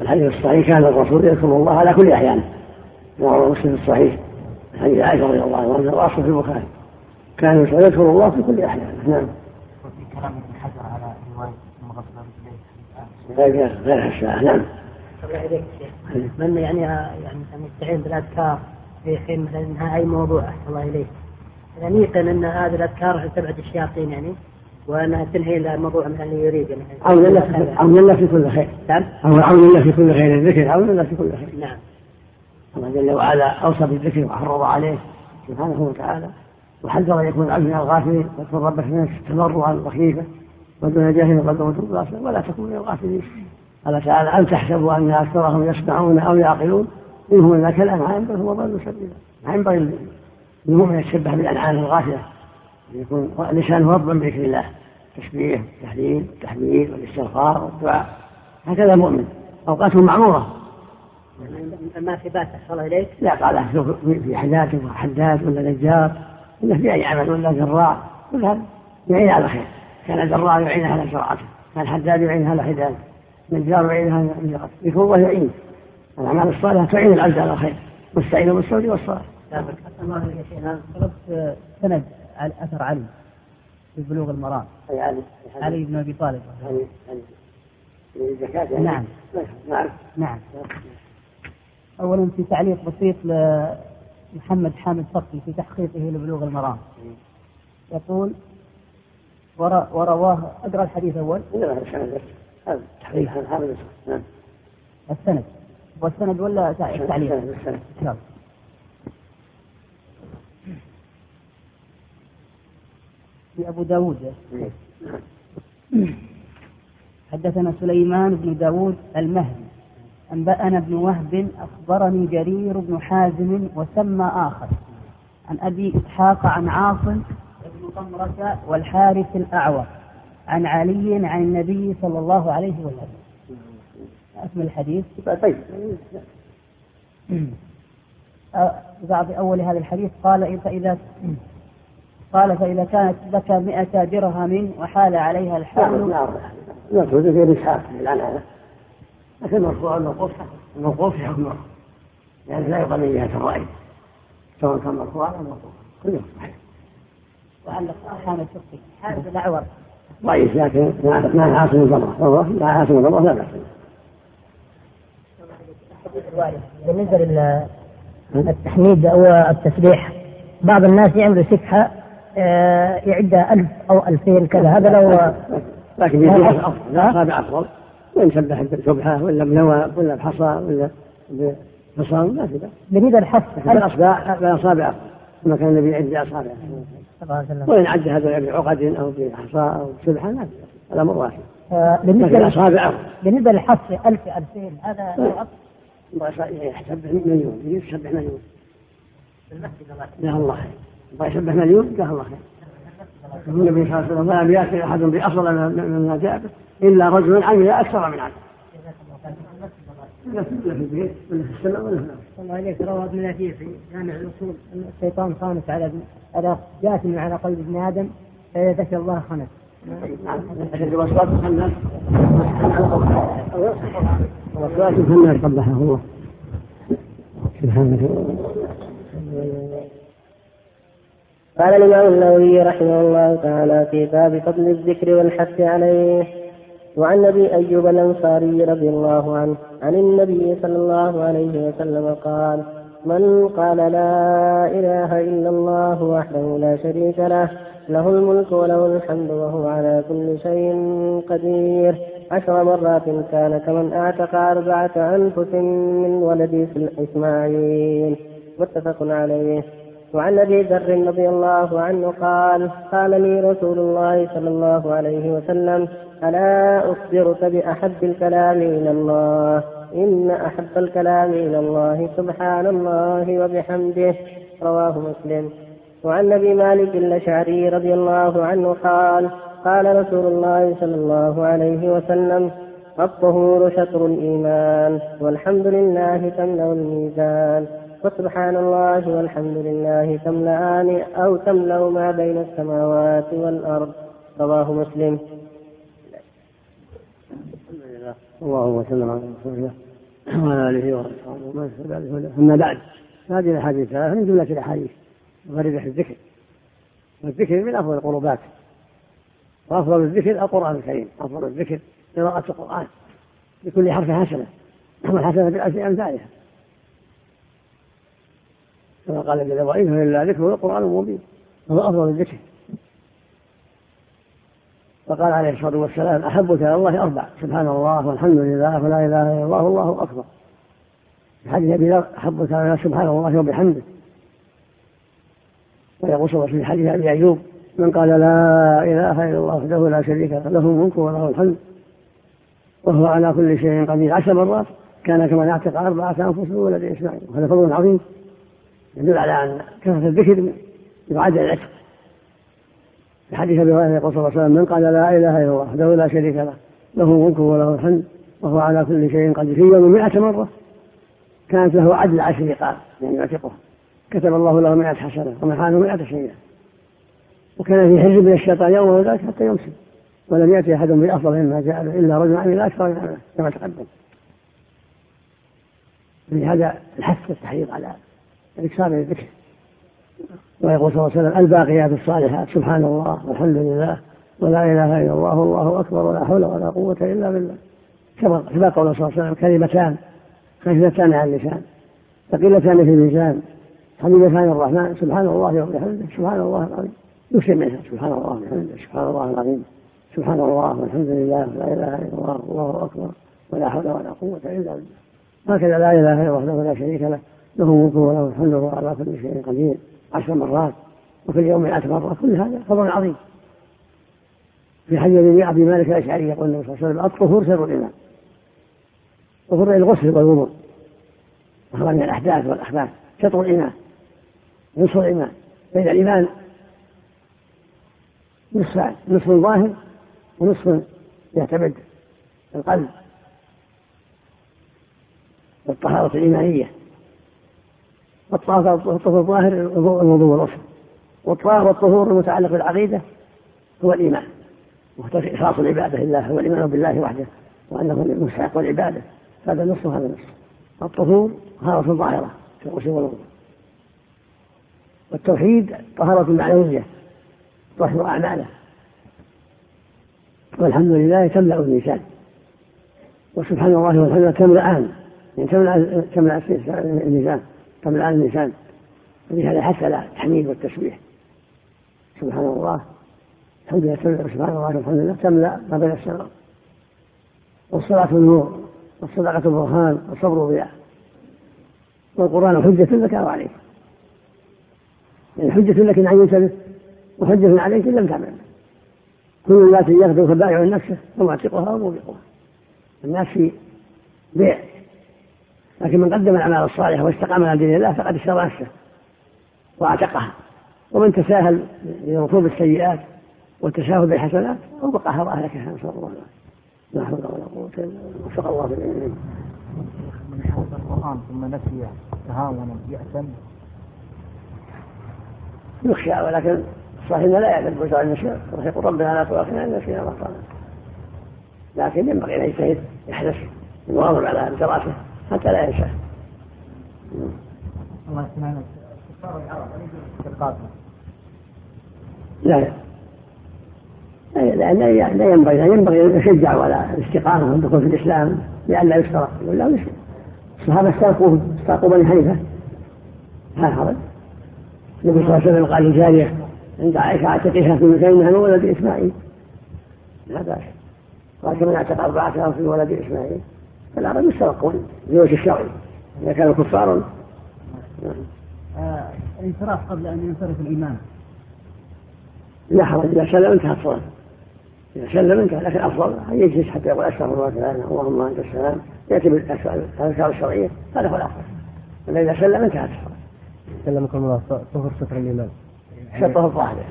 الحديث الصحيح كان الرسول يذكر الله على كل احيانه وهو مسلم الصحيح. حديث عائشة رضي الله عنها واصل في البخاري. كان يذكر الله في كل احيانه نعم وفي كلام ابن حجر على روايه غير غير الساعة نعم الله شيخ من يعني يعني يستعين بالأذكار في حين مثلا أي موضوع أحسن الله إليك. يعني يقن أن هذه الأذكار تبعد الشياطين يعني وانها تنهي الموضوع من اللي يريد يعني. عون الله في عون الله في كل خير. نعم. عون الله في كل خير الذكر عون الله في كل خير. نعم. الله جل وعلا أوصى بالذكر وحرض عليه سبحانه وتعالى. وحذر أن يكون العبد من الغافلين واذكر ربك في نفسك تضرعا وخيفه ودون جاهل قدر ولا تكن من الغافلين. قال تعالى أم تحسبوا أن أكثرهم يسمعون أو يعقلون؟ إنهم إلا كالأنعام بل هم ضلوا سبيلا. ما ينبغي المؤمن يتشبه بالأنعام الغافلة. يكون لسانه رطبا بذكر الله. تسبيح تحليل تحميد والاستغفار والدعاء. هكذا المؤمن. أوقاته معمورة. ما في باس الله إليك؟ لا قال في حداد وحداد ولا نجار ولا في أي عمل ولا زراع كل هذا. يعين على خير. كان الزراع يعين على زراعته كان الحداد يعين على حداده نجار يعينها قبل يكون الله يعين الأعمال الصالحة تعين العبد على الخير واستعينوا بالصبر والصلاة. طلبت سند على أثر علي في بلوغ المرام. أي علي علي بن أبي طالب. علي الزكاة يعني. نعم. نعم. نعم. أولا في تعليق بسيط لمحمد حامد فقي في تحقيقه لبلوغ المرام. يقول ورواه اقرا الحديث اول. هذا تحقيق هذا نعم. السند. والسند ولا التعليق؟ السند نعم. في أبو داود. حدثنا سليمان بن داود المهدي. أنبأنا ابن وهب أخبرني جرير بن حازم وسمى آخر. عن أبي إسحاق عن عاصم بن طمرة والحارث الأعور. عن علي عن النبي صلى الله عليه وسلم. أسم الحديث؟ طيب. بعض أول هذا الحديث قال فإذا قال فإذا كانت لك مئة درهم وحال عليها الحول نعم نعم. في ابن اسحاق العنعنه لكن المرفوع الموقوف الموقوف في حكم يعني لا يقال من جهه الرأي. سواء كان مرفوعا أو موقوفا. كله صحيح وعلق حامد شقي حامد الأعور. ضعيف لكن مع حاصل الضمه مع حاصل الضمه لا بأس بالنسبة للتحميد أو التسبيح بعض الناس يعملوا سبحة آه، يعدها ألف أو ألفين كذا. هذا لو لكن في أفضل الأصابع أفضل. وإن سبح بسبحة ولا بنوى ولا بحصى ولا بحصان ما في بأس بالنسبة للحص الأصابع الأصابع أفضل كما كان النبي يعد أصابعه وإن عد هذا بعقد أو بحصى أو بسبحة ما في بأس الأمر واحد. آه، بالنسبة للأصابع بالنسبة للحص ألف ألفين هذا يسبح مليون يسبح مليون. جزاه الله خير. يبغى يسبح مليون جزاه الله خير. يقول النبي صلى الله عليه وسلم ولم يأتي أحد بافضل مما جاء به إلا رجل عمل أكثر من عمل. ولا في البيت ولا في السماء ولا في الله عليك روى ابن في جامع الأصول أن الشيطان خانس على على جاثم على قلب ابن آدم فإذا ذكر الله خنس. نعم اشد وسواس الخناس وسواس الخناس قبحه الله سبحانك قال الإمام النووي رحمه الله تعالى في باب فضل الذكر والحث عليه وعن أبي أيوب الأنصاري رضي الله عنه عن النبي صلى الله عليه وسلم قال من قال لا إله إلا الله وحده لا شريك له له الملك وله الحمد وهو على كل شيء قدير. عشر مرات كان كمن أعتق أربعة أنفس من ولد إسماعيل. متفق عليه. وعن أبي ذر رضي الله عنه قال قال لي رسول الله صلى الله عليه وسلم ألا أخبرك بأحب الكلام إلى الله؟ إن أحب الكلام إلى الله سبحان الله وبحمده. رواه مسلم. وعن أبي مالك الأشعري رضي الله عنه قال قال رسول الله صلى الله عليه وسلم الطهور شطر الإيمان والحمد لله تملأ الميزان. وسبحان الله والحمد لله تملأان أو تملأ ما بين السماوات والأرض. رواه مسلم. الله وسلم على رسول الله وعلى آله واصحابه ومن أما بعد هذه الأحاديث ثلاثة من جملة الأحاديث غريبه الذكر. والذكر من أفضل القربات. وأفضل الذكر القرآن الكريم أفضل الذكر قراءة القرآن لكل حرف حسنة والحسنة بالألف أمثالها. كما قال جل وعلا إن إلا ذكر القرآن مبين هو أفضل الذكر. فقال عليه الصلاة والسلام أحبك إلى الله أربع. سبحان الله والحمد لله ولا إله إلا الله والله أكبر. حديث أبي ذر أحبك إلى سبحان الله وبحمده. ويقول صلى في حديث أبي أيوب من قال لا إله إلا الله وحده لا شريك له له الملك وله الحمد. وهو على كل شيء قدير. عشر مرات كان كما يعتق أربعة أنفس من ولد إسماعيل. وهذا فضل عظيم. يدل على أن كثرة الذكر يعادل العتق. في حديث أبي هريرة يقول صلى الله عليه وسلم من قال لا إله إلا الله وحده لا شريك له له ملك وله الحمد وهو على كل شيء قدير في يوم مئة مرة كانت له عدل عشر رقاب يعني يعتقه كتب الله له مئة حسنة ومحانه مئة سيئة وكان في حزب من الشيطان يوم وذلك حتى يمسك ولم يأتي أحد بأفضل مما جاء به إلا رجل عمل أكثر من عمله كما تقدم. لهذا الحث والتحريض على الإكثار من الذكر ويقول صلى الله عليه وسلم الباقيات الصالحات سبحان الله والحمد لله ولا إله إلا الله والله أكبر ولا حول ولا قوة إلا بالله. كما كما قول صلى الله عليه وسلم كلمتان خفيفتان على اللسان ثقيلتان في الميزان حبيبتان الرحمن سبحان الله وبحمده سبحان الله العظيم. يكثر منها سبحان الله وبحمده سبحان الله العظيم سبحان الله والحمد لله لا إله إلا الله والله أكبر ولا حول ولا قوة إلا بالله. هكذا لا إله إلا الله وحده لا شريك له. له ملك وله الحمد وهو على كل شيء قدير عشر مرات وفي اليوم مئة مرة كل هذا فضل عظيم. في حديث أبي عبد مالك الأشعري يقول النبي صلى الله عليه وسلم الطهور سر الإيمان. طهور الغسل والوضوء. وهو من الأحداث والأخبار. شطر الإيمان نصف الإيمان. بين الإيمان نصفان نصف ظاهر ونصف يعتمد القلب. والطهارة الإيمانية. والطهور الظاهر الوضوء والغسل والطهارة والطهور المتعلق بالعقيدة هو الإيمان. إخلاص العبادة لله هو الإيمان بالله وحده وأنه مستحق العبادة. هذا نص وهذا نص. الطهور طهارة ظاهرة في الغسل والوضوء. والتوحيد طهارة معنوية طهر أعماله. والحمد لله تملأ الميزان وسبحان الله والحمد لله تملأان يعني تملأ تملأ الميزان تملأ الميزان ولهذا حث على التحميد والتسبيح سبحان الله. الحمد لله سبحان الله والحمد لله تملأ ما بين السماء. والصلاة النور والصدقة برهان والصبر ضياء والقرآن حجة لك أو عليك. يعني حجة لك إن عملت به وحجة عليك إن لم تعمل كل الناس يغدو فبائع نفسه ومعتقها وموبقها. الناس في بيع لكن من قدم الأعمال الصالحة واستقام على دين الله فقد اشترى نفسه وأعتقها. ومن تساهل بركوب السيئات والتساهل بالحسنات أوبقها وأهلكها نسأل الله لا حول ولا قوة إلا بالله. وفق الله بالعلم من حفظ القرآن ثم نسي تهاونا يأثم يخشى ولكن صاحبنا لا يعلم بشرع النسيان يقول ربنا لا تؤاخذنا إن نسينا ما لكن ينبغي أن يجتهد يحرص يواظب على دراسته حتى لا ينسى الله يسلمك. لا. لا لا لا ينبغي لا ينبغي ان يشجع على الاستقامة والدخول في الإسلام لئلا يشترط يقول لا الصحابة استاقوا استاقوا بني حنيفة. لا حرج النبي صلى الله عليه وسلم قال لجارية عند عائشة اعتقها في فانها من ولد إسماعيل. لا بأس. قال كمن اعتق أربعة في ولد إسماعيل. فالعرب يسترقون بوجه الشرعي إذا كانوا كفارا آه الانصراف قبل أن ينصرف الامام لا حرج إذا سلم انتهى الصلاة. إذا سلم انتهى لكن افضل أن يجلس حتى يقول استغفر الله تعالى اللهم أنت السلام. يأتي بالاذكار الشرعية هذا هو الأفضل. أما إذا سلم انتهت الصلاة. سلمكم الله طهر ستر الإمام شطه الظاهرة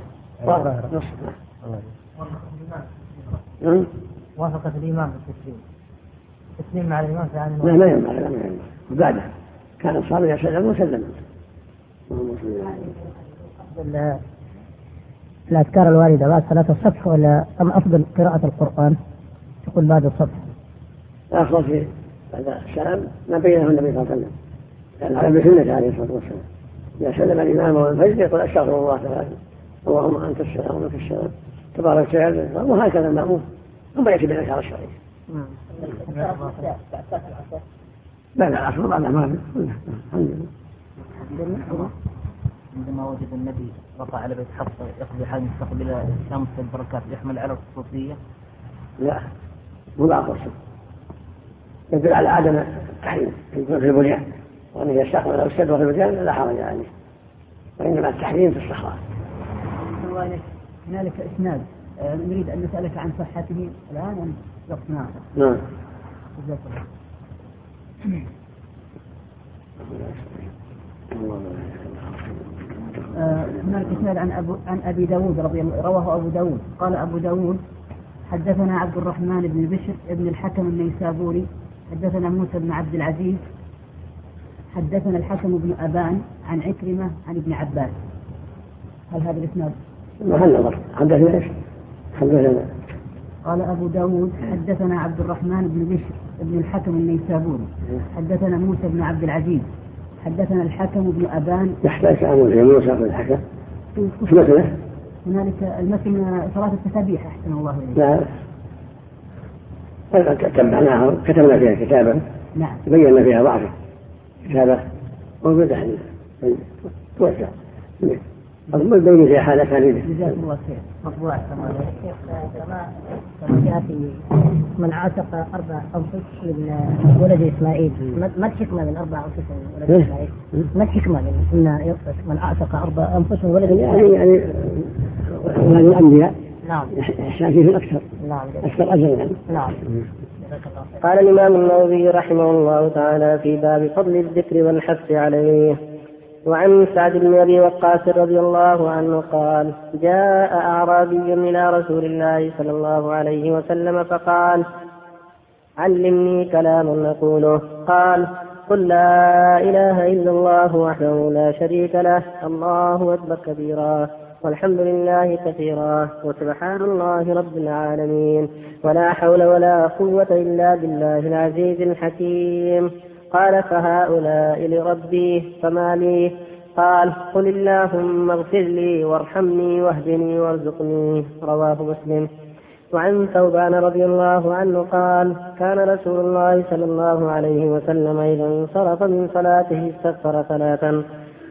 ظاهرة نصف. نعم. وافقت الإمام بالتسليم. التسليم مع الإمام لا ما ينبغي لا ما ينبغي بعده كان الصلاة يسلم وسلم الأذكار الواردة بعد صلاة الصبح ولا أم أفضل قراءة القرآن؟ تقول بعد الصبح. أفضل في بعد السلام ما بينه النبي صلى الله عليه وسلم. كان على بسنة عليه الصلاة والسلام. إذا سلم الإمام والفجر يقول أستغفر الله تعالى. اللهم أنت السلام ومنك السلام. تبارك وتعالى. وهكذا المأمور ثم يأتي بالأذكار الشرعية. لا لا الأصل بعد ما الحمد لله. عندما وجد النبي رفع على بيت حفصة يقضي حال مستقبل الشمس والبركات يحمل على الخصوصية. لا مو بعض يدل على عدم التحريم في البنيان. يستقبل أو يستدبر في المكان لا حرج عليه. وإنما التحريم في الصحراء. هنالك إسناد. آه، نريد أن نسألك عن صحته وقت نعم. نعم. هنالك إسناد عن أبو عن أبي داود رضي الله رواه أبو داود. قال أبو داود حدثنا عبد الرحمن بن بشر بن الحكم النيسابوري حدثنا موسى بن عبد العزيز حدثنا الحكم بن أبان عن عكرمة عن ابن عباس. هل هذا الإسناد؟ محل نظر حدثنا إيش؟ قال أبو داود حدثنا عبد الرحمن بن بشر بن الحكم النيسابوري. حدثنا موسى بن عبد العزيز. حدثنا الحكم بن أبان. يحتاج أن موسى بن الحكم. وش مثله؟ هنالك المتن صلاة التسابيح أحسن الله إليك. لا تبعناها كتبنا فيها كتابا. نعم. بينا فيها ضعفه موجودة. عندنا توزع أظن بين في حالة ثانية. جزاكم الله خير. مطبوع كما كما جاء في من عاتق أربع أنفس من ولد إسماعيل. ما الحكمة من أربع أنفس من ولد إسماعيل؟ ما الحكمة من من اعتق أربع أنفس من ولد؟ يعني يعني ولد الأنبياء. نعم. إحسان فيه أكثر نعم. أكثر اجرا يعني. نعم. قال الإمام النووي رحمه الله تعالى في باب فضل الذكر والحث عليه. وعن سعد بن أبي وقاص رضي الله عنه قال جاء أعرابي إلى رسول الله صلى الله عليه وسلم فقال علمني كلاما نقوله. قال قل لا إله إلا الله وحده لا شريك له الله أكبر كبيرا والحمد لله كثيرا وسبحان الله رب العالمين ولا حول ولا قوة إلا بالله العزيز الحكيم. قال فهؤلاء لربي فما لي؟ قال قل اللهم اغفر لي وارحمني واهدني وارزقني رواه مسلم. وعن ثوبان رضي الله عنه قال كان رسول الله صلى الله عليه وسلم إذا انصرف من صلاته استغفر ثلاثا.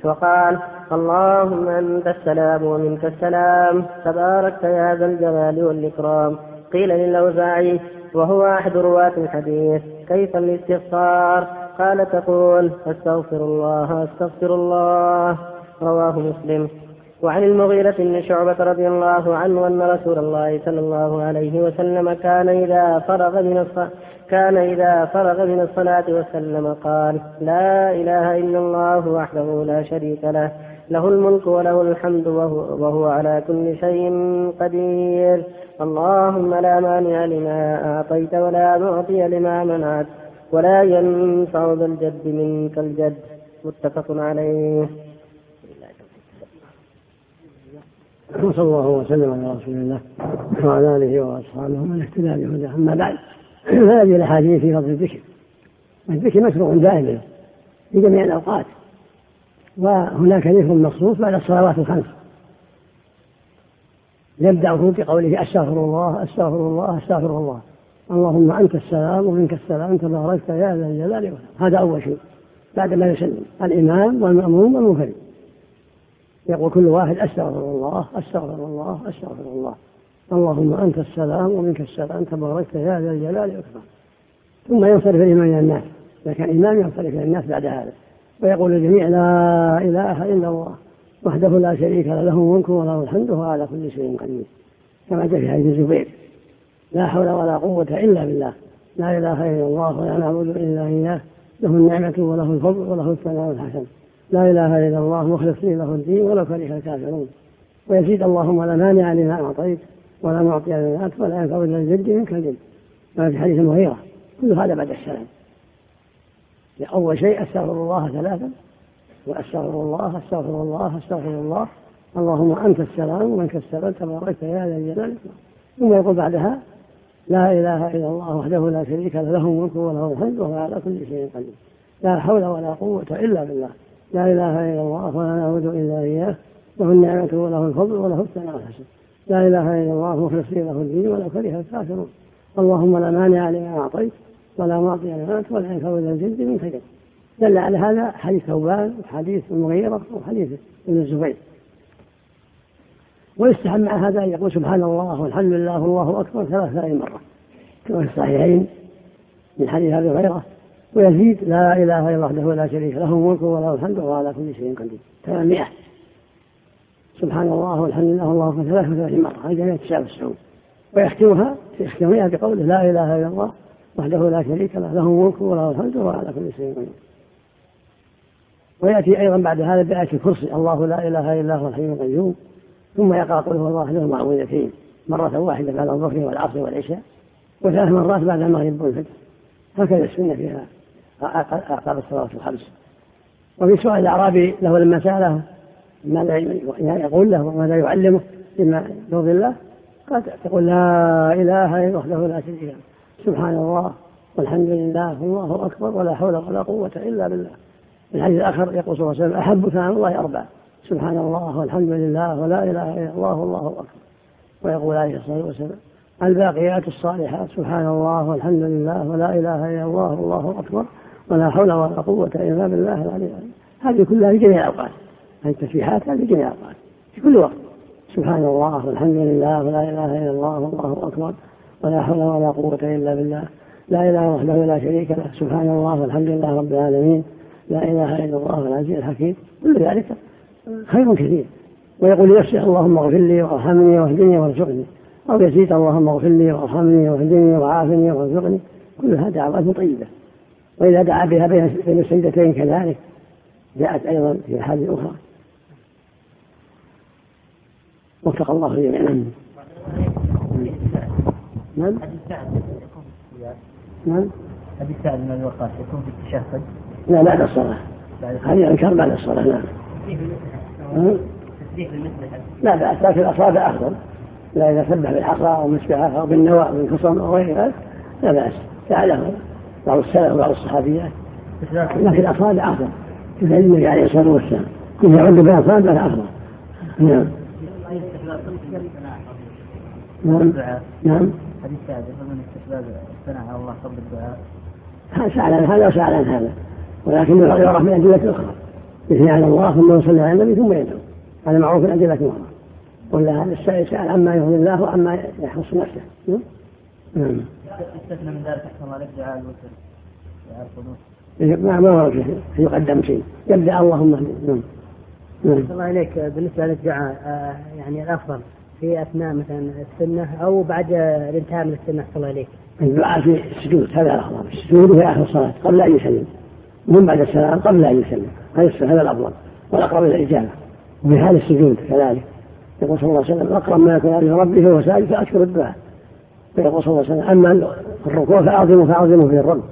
وقال اللهم أنت السلام ومنك السلام تباركت يا ذا الجلال والإكرام. قيل للأوزاعي وهو أحد رواة الحديث كيف الاستغفار؟ قال تقول أستغفر الله أستغفر الله. رواه مسلم. وعن المغيرة بن شعبة رضي الله عنه أن رسول الله صلى الله عليه وسلم كان إذا فرغ من الصلاة كان إذا فرغ من الصلاة وسلم قال لا إله إلا الله وحده لا شريك له له الملك وله الحمد وهو, وهو على كل شيء قدير. اللهم لا مانع لما أعطيت ولا معطي لما منعت ولا ينفع ذا الجد منك الجد. متفق عليه. وصلى الله وسلم على رسول الله وعلى آله وأصحابه ومن اهتدى بهداه. أما بعد فهذه الأحاديث في فضل الذكر. الذكر مشروع دائما في جميع الأوقات. وهناك ذكر مخصوص بعد الصلوات الخمس. يبدأ بقوله أستغفر الله أستغفر الله أستغفر الله. اللهم أنت السلام ومنك السلام تباركت يا ذا الجلال والإكرام. هذا أول شيء. بعد ما يسلم الإمام والمأموم والمنفرد. يقول كل واحد أستغفر الله أستغفر الله أستغفر الله. اللهم أنت السلام ومنك السلام تباركت يا ذا الجلال والإكرام. ثم ينصرف الإمام إلى الناس. إذا كان إمام ينصرف إلى الناس بعد هذا. ويقول الجميع لا إله إلا الله وحده لا شريك له له الملك وله الحمد وهو على كل شيء قدير. كما جاء في حديث الزبير. لا حول ولا قوة إلا بالله. لا إله إلا الله ولا نعبد إلا إياه. له النعمة وله الفضل وله الثناء الحسن. لا إله إلا الله مخلصين له الدين ولو كره الكافرون. ويزيد اللهم لا مانع لما أعطيت ولا معطي لما ولا ينفع إلا الجد منك الجد. كما في حديث المغيرة. كل هذا بعد السلام. أول شيء أستغفر الله ثلاثا. وأستغفر الله أستغفر الله أستغفر الله. اللهم أنت السلام ومنك السلام تبارك يا ذا الجلال ثم يقول بعدها لا إله إلا الله وحده لا شريك له له الملك وله الحمد وهو على كل شيء قدير. لا حول ولا قوة إلا بالله. لا إله إلا الله ولا نعبد إلا إياه له النعمة وله الفضل وله الثناء الحسن. لا إله إلا الله مخلصين له الدين ولو كره الكافرون. اللهم لا مانع لما أعطيت ولا معطي لما ولا ينفع ذا الجد من خير. دل على هذا حديث ثوبان وحديث المغيرة وحديث ابن الزبير. ويستحب مع هذا أن يقول سبحان الله والحمد لله والله أكبر ثلاث مرة. كما في الصحيحين من حديث أبي هريرة ويزيد لا إله إلا الله وحده لا شريك له الملك وله الحمد وهو على كل شيء قدير. ثمانمائة. سبحان الله والحمد لله والله أكبر ثلاث وثلاثين مرة. هذه جميع تسعة والتسعون ويختمها يختمها بقوله لا إله إلا الله وحده لا شريك له له الملك وله الحمد وهو على كل شيء قدير. ويأتي أيضا بعد هذا بآية الكرسي الله لا إله إلا هو الحي القيوم. ثم يقرأ قل هو الله له معوذتين مرة واحدة بعد الظهر والعصر والعشاء وثلاث مرات بعد المغرب والفجر. هكذا السنة فيها أعقاب الصلاة الخمس. وفي سؤال الأعرابي له لما سأله ماذا يقول له وماذا يعلمه بما يرضي الله قال تقول لا إله إلا وحده لا شريك له سبحان الله والحمد لله والله أكبر ولا حول ولا قوة إلا بالله. الحديث الآخر يقول صلى الله عليه وسلم أحب كلام الله أربعة. سبحان الله والحمد لله ولا إله إلا الله والله أكبر. ويقول عليه الصلاة والسلام الباقيات الصالحات سبحان الله والحمد لله ولا إله إلا الله والله أكبر. ولا حول ولا قوة إلا بالله العلي العظيم. هذه كلها في جميع الأوقات. التسبيحات هذه جميع الأوقات في كل وقت. سبحان الله والحمد لله ولا إله إلا الله والله أكبر. ولا حول ولا قوة إلا بالله. لا إله وحده لا شريك له. سبحان الله والحمد لله رب العالمين. لا إله إلا الله العزيز الحكيم. كل ذلك خير كثير. ويقول يفسح اللهم اغفر لي وارحمني واهدني وارزقني. أو يزيد اللهم اغفر لي وارحمني واهدني وعافني وارزقني. كل كلها دعوات طيبة. وإذا دعا بها بين السجدتين كذلك. جاءت أيضا في أحاديث أخرى. وفق الله جميعا. نعم؟ نعم؟ نعم حديث سعد بن ابي وقاص يكون في التشهد؟ لا بعد الصلاة. هذه أنكار بعد الصلاة نعم. لا بأس لكن الأصابع أفضل لا إذا سبح بالحصى أو مسبحة أو بالنوى أو بالخصم أو غير ذلك لا بأس. فعله بعض السلف وبعض الصحابيات لكن الأصابع أفضل كيف النبي عليه الصلاة والسلام؟ كيف يعد بأصابع أفضل نعم. نعم. نعم. حديث سعد من استحباب الثناء على الله قبل الدعاء سأل عن هذا وسأل عن هذا. ولكن يعرف من أدلة أخرى. يثني على الله ثم يصلي على النبي ثم يدعو هذا معروف من أدلة أخرى ولا هذا السائل يسأل عما يرضي الله وعما يخص نفسه. نعم. استثنى من ذلك أحسن الله لك دعاء الوتر. دعاء القنوت إيه، ما ما ورد يقدم شيء. يبدأ اللهم نعم. نعم. الله عليك بالنسبة للدعاء آه، يعني الأفضل في أثناء مثلا السنة أو بعد الانتهاء من السنة صلى الله عليك. الدعاء في السجود هذا الأفضل. السجود في آخر الصلاة قبل أن يسلم. من بعد السلام قبل أن يسلم. هذا الأفضل. والأقرب إلى الإجابة. وفي حال السجود كذلك. يقول صلى الله عليه وسلم أقرب ما يكون عند ربه وهو ساجد فأشكر الدعاء. ويقول صلى الله عليه وسلم أما الركوع فاعظموا فاعظموا في الرب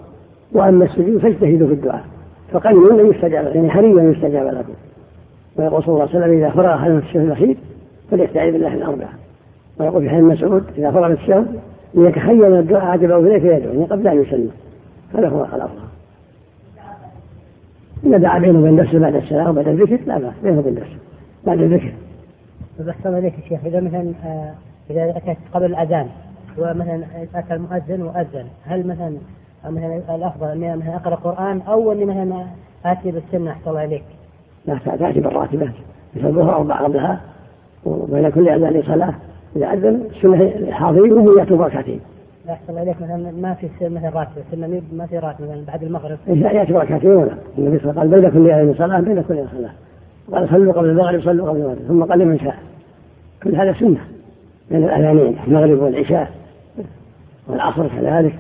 وأما السجود فاجتهدوا في الدعاء. فقليل ان يستجاب يعني حري أن يستجاب لكم. ويقول صلى الله عليه وسلم إذا فرغ من الشهر الأخير فليستعيذ بالله الاربعه ويقول في حديث مسعود إذا فرغ الشهر ليتخيل الدعاء عجبه إليه فيدعو يعني قبل أن يسلم. هذا هو الأفضل. إذا دعا بينه وبين نفسه بعد السلام وبعد الذكر لا بأس بينه وبين نفسه بعد الذكر. بحسن عليك يا شيخ إذا مثلا آه، إذا أتيت قبل الأذان ومثلا أتى المؤذن وأذن هل مثلا مثلا الأفضل أني مثلا أقرأ القرآن أو أني مثلا آتي بالسنة أحسن الله عليك؟ لا تأتي بالراتبات مثل الظهر أربع قبلها وبين كل أذان صلاة إذا أذن السنة حاضرين وهم يأتوا بركعتين. لا أحسن عليك مثلا ما في مثلا راتب. سنة ما في راتب مثلا بعد المغرب. لا يأتي ركعتين النبي صلى الله عليه وسلم قال بين كل صلاة بين كل صلاة قال صلوا قبل المغرب صلوا قبل المغرب. ثم قال لمن شاء. كل هذا سنة. بين الأذانين المغرب والعشاء والعصر كذلك.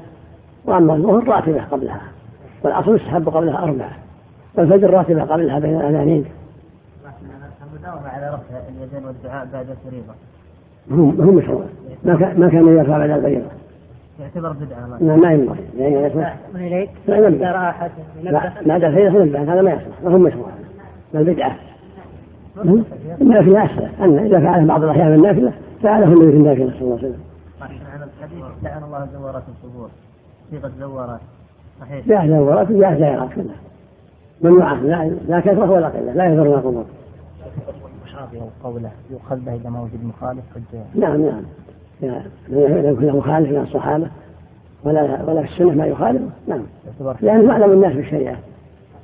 وأما الظهر راتبة قبلها. والعصر يستحب قبلها أربعة. والفجر راتبة قبلها بين الأذانين. المداومة على رفع اليدين والدعاء بعد الفريضة هم هم ما كان ما كان يرفع بعد الفريضة. يعتبر بدعة ما ما ينبغي. يعني ما إليك. لا ينبغي. بعد الفريضة ينبغي هذا ما يصلح ما هو مشروع. بل بدعة. إنما في أسفل أن إذا فعله بعض الأحيان النافلة فعله النبي في النافلة صلى الله عليه وسلم. عن الحديث لعن الله زوارات القبور. صيغة زوارات. صحيح. جاء زوارات وجاء زائرات كلها. ممنوعة لا لا كثرة ولا قلة لا يضرنا القبور. قوله يؤخذ به إذا ما وجد مخالف حجة. نعم نعم. لو كان مخالف من الصحابة ولا ولا في السنة ما يخالف نعم. لأنه معلم الناس بالشريعة.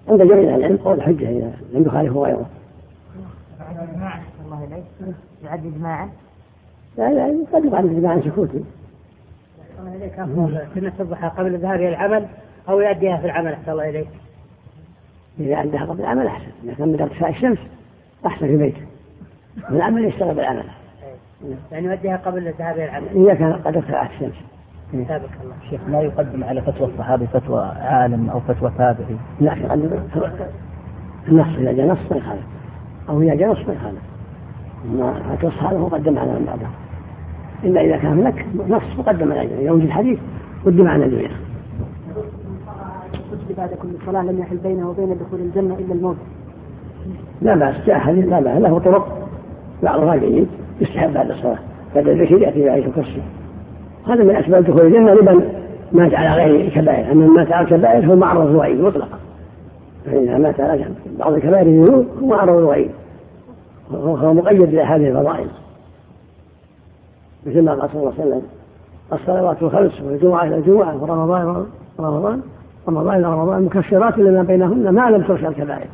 عند جميع العلم قول حجة إذا لم يخالف غيره. الله إليك يعد إجماعا لا لا قد يقال إجماعا سكوتي الله إليك أفضل سنة الضحى قبل الذهاب إلى العمل أو يؤديها في العمل أحسن الله إليك إذا أداها قبل العمل أحسن إذا كان من ارتفاع الشمس أحسن في بيته العمل يشتغل بالعمل يعني يؤديها قبل الذهاب إلى العمل. إذا كان قد ارتفعت الشمس سابق الله. شيخ لا يقدم على فتوى الصحابي فتوى عالم أو فتوى تابعي؟ لا يقدم النص إذا جاء نص ما يخالف. أو إذا جاء نص ما يخالف. ما تصحى له قدم على من بعده. إلا إذا كان هناك نص مقدم على إذا وجد حديث قدم على الجميع بعد كل صلاة لم يحل بينه وبين دخول الجنة إلا الموت. لا بأس جاء حديث لا بأس له طرق بعضها جيد. يستحب بعد الصلاة. بعد الذكر يأتي بعيش الكرسي. هذا من أسباب دخول الجنة لمن مات على غير كبائر أما من مات على الكبائر فهو معرض الوعيد مطلقا. فإذا مات على بعض الكبائر الذنوب هو معرض الوعيد. هو مقيد بهذه الفضائل. مثل ما قال صلى الله عليه وسلم الصلوات الخمس والجمعة إلى الجمعة ورمضان رمضان رمضان إلى رمضان مكفرات لما بينهن ما لم تغشى الكبائر.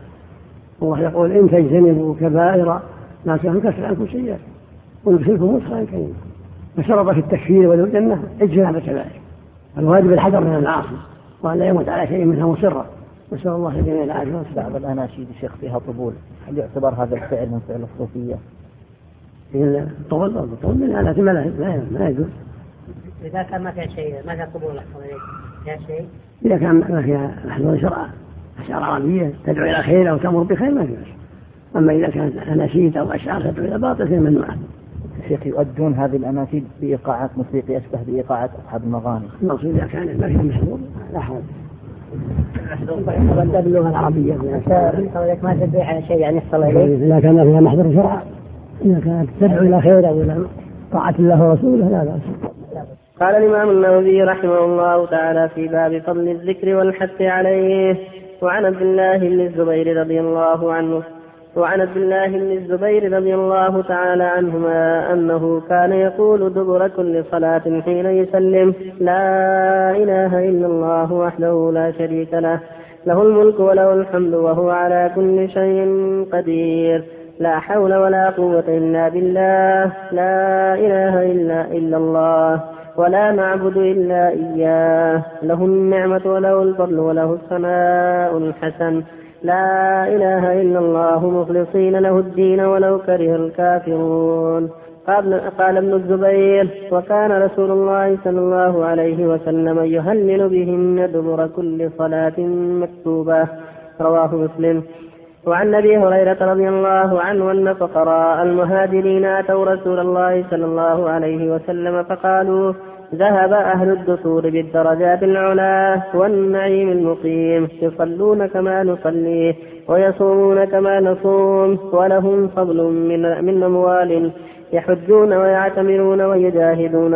الله يقول إن تجتنبوا كبائر ما كان كفر عنكم سيئات ويدخلكم مدخلا كريما فشرط في التكفير والجنة اجتناب الكبائر الواجب الحذر من المعاصي وأن لا يموت على شيء منها مصرا. نسأل الله جميع العافية. بعض الأناشيد شيخ فيها طبول. هل يعتبر هذا الفعل من فعل الصوفية؟ الطول الطول من آلات ما ما يجوز. إذا كان ما فيها شيء ما فيها قبول فيها شيء؟ إذا كان ما فيها محذور شرعا أشعار عربية تدعو إلى خير أو تأمر بخير ما في بأس أما إذا كانت أناشيد أو أشعار تدعو إلى باطل فهي ممنوعة. شيخ يؤدون هذه الأناشيد بإيقاعات موسيقية أشبه بإيقاعات أصحاب المغاني المقصود إذا كان ما فيه محظور لا حرج. باللغة العربية. ما تدعي على شيء يعني يحصل إليه؟ إذا كان فيها محظور شرعا إذا كانت تدعو إلى خير أو إلى طاعة الله ورسوله لا بأس. قال الإمام النووي رحمه الله تعالى في باب فضل الذكر والحث عليه وعن عبد الله بن الزبير رضي الله عنه وعن عبد الله بن الزبير رضي الله تعالى عنهما أنه كان يقول دبر كل صلاة حين يسلم لا إله إلا الله وحده لا شريك له له الملك وله الحمد وهو على كل شيء قدير لا حول ولا قوة إلا بالله لا إله إلا إلا الله ولا نعبد إلا إياه له النعمة وله الفضل وله الثناء الحسن لا إله إلا الله مخلصين له الدين ولو كره الكافرون. قال, قال ابن الزبير وكان رسول الله صلى الله عليه وسلم يهلل بهن دبر كل صلاة مكتوبة. رواه مسلم. وعن أبي هريرة رضي الله عنه أن فقراء المهاجرين آتوا رسول الله صلى الله عليه وسلم فقالوا ذهب أهل الدثور بالدرجات العلا والنعيم المقيم يصلون كما نصلي ويصومون كما نصوم ولهم فضل من, من أموال يحجون ويعتمرون ويجاهدون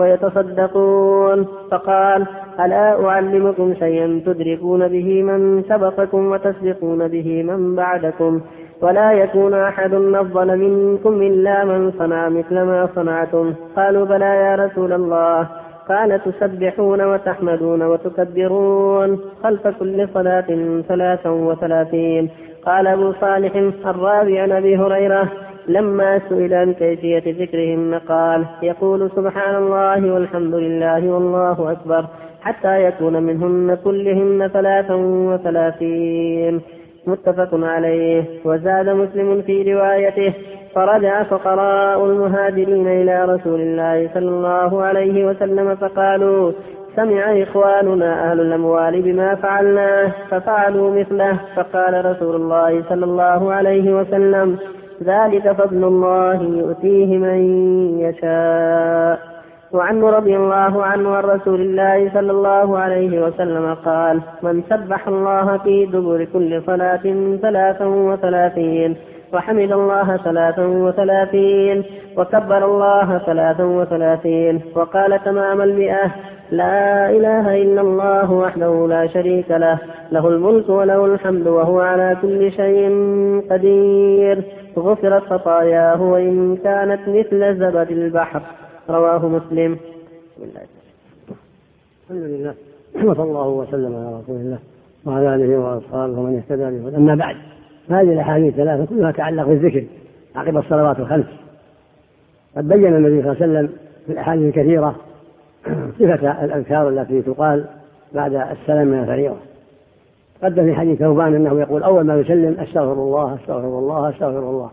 ويتصدقون. فقال ألا أعلمكم شيئا تدركون به من سبقكم وتسبقون به من بعدكم؟ ولا يكون أحد أفضل منكم إلا من صنع مثل ما صنعتم. قالوا بلى يا رسول الله. قال تسبحون وتحمدون وتكبرون خلف كل صلاة ثلاثا وثلاثين. قال أبو صالح الرابع عن أبي هريرة لما سئل عن كيفية ذكرهن قال يقول سبحان الله والحمد لله والله أكبر حتى يكون منهن كلهن ثلاثا وثلاثين. متفق عليه. وزاد مسلم في روايته فرجع فقراء المهاجرين إلى رسول الله صلى الله عليه وسلم فقالوا سمع إخواننا أهل الأموال بما فعلناه ففعلوا مثله. فقال رسول الله صلى الله عليه وسلم ذلك فضل الله يؤتيه من يشاء. وعنه رضي الله عنه عن رسول الله صلى الله عليه وسلم قال من سبح الله في دبر كل صلاة ثلاثا وثلاثين وحمد الله ثلاثا وثلاثين وكبر الله ثلاثا وثلاثين وقال تمام المئة لا إله إلا الله وحده لا شريك له له الملك وله الحمد وهو على كل شيء قدير غفرت خطاياه وإن كانت مثل زبد البحر. رواه مسلم. الحمد لله. وصلى الله وسلم على رسول الله وعلى آله وأصحابه ومن اهتدى به. أما بعد هذه الأحاديث الثلاثة كلها تتعلق بالذكر عقب الصلوات الخمس قد بين النبي صلى الله عليه وسلم في الأحاديث الكثيرة صفة الأذكار التي تقال بعد السلام من الفريضة. قدم في حديث ثوبان أنه يقول أول ما يسلم أستغفر الله أستغفر الله أستغفر الله.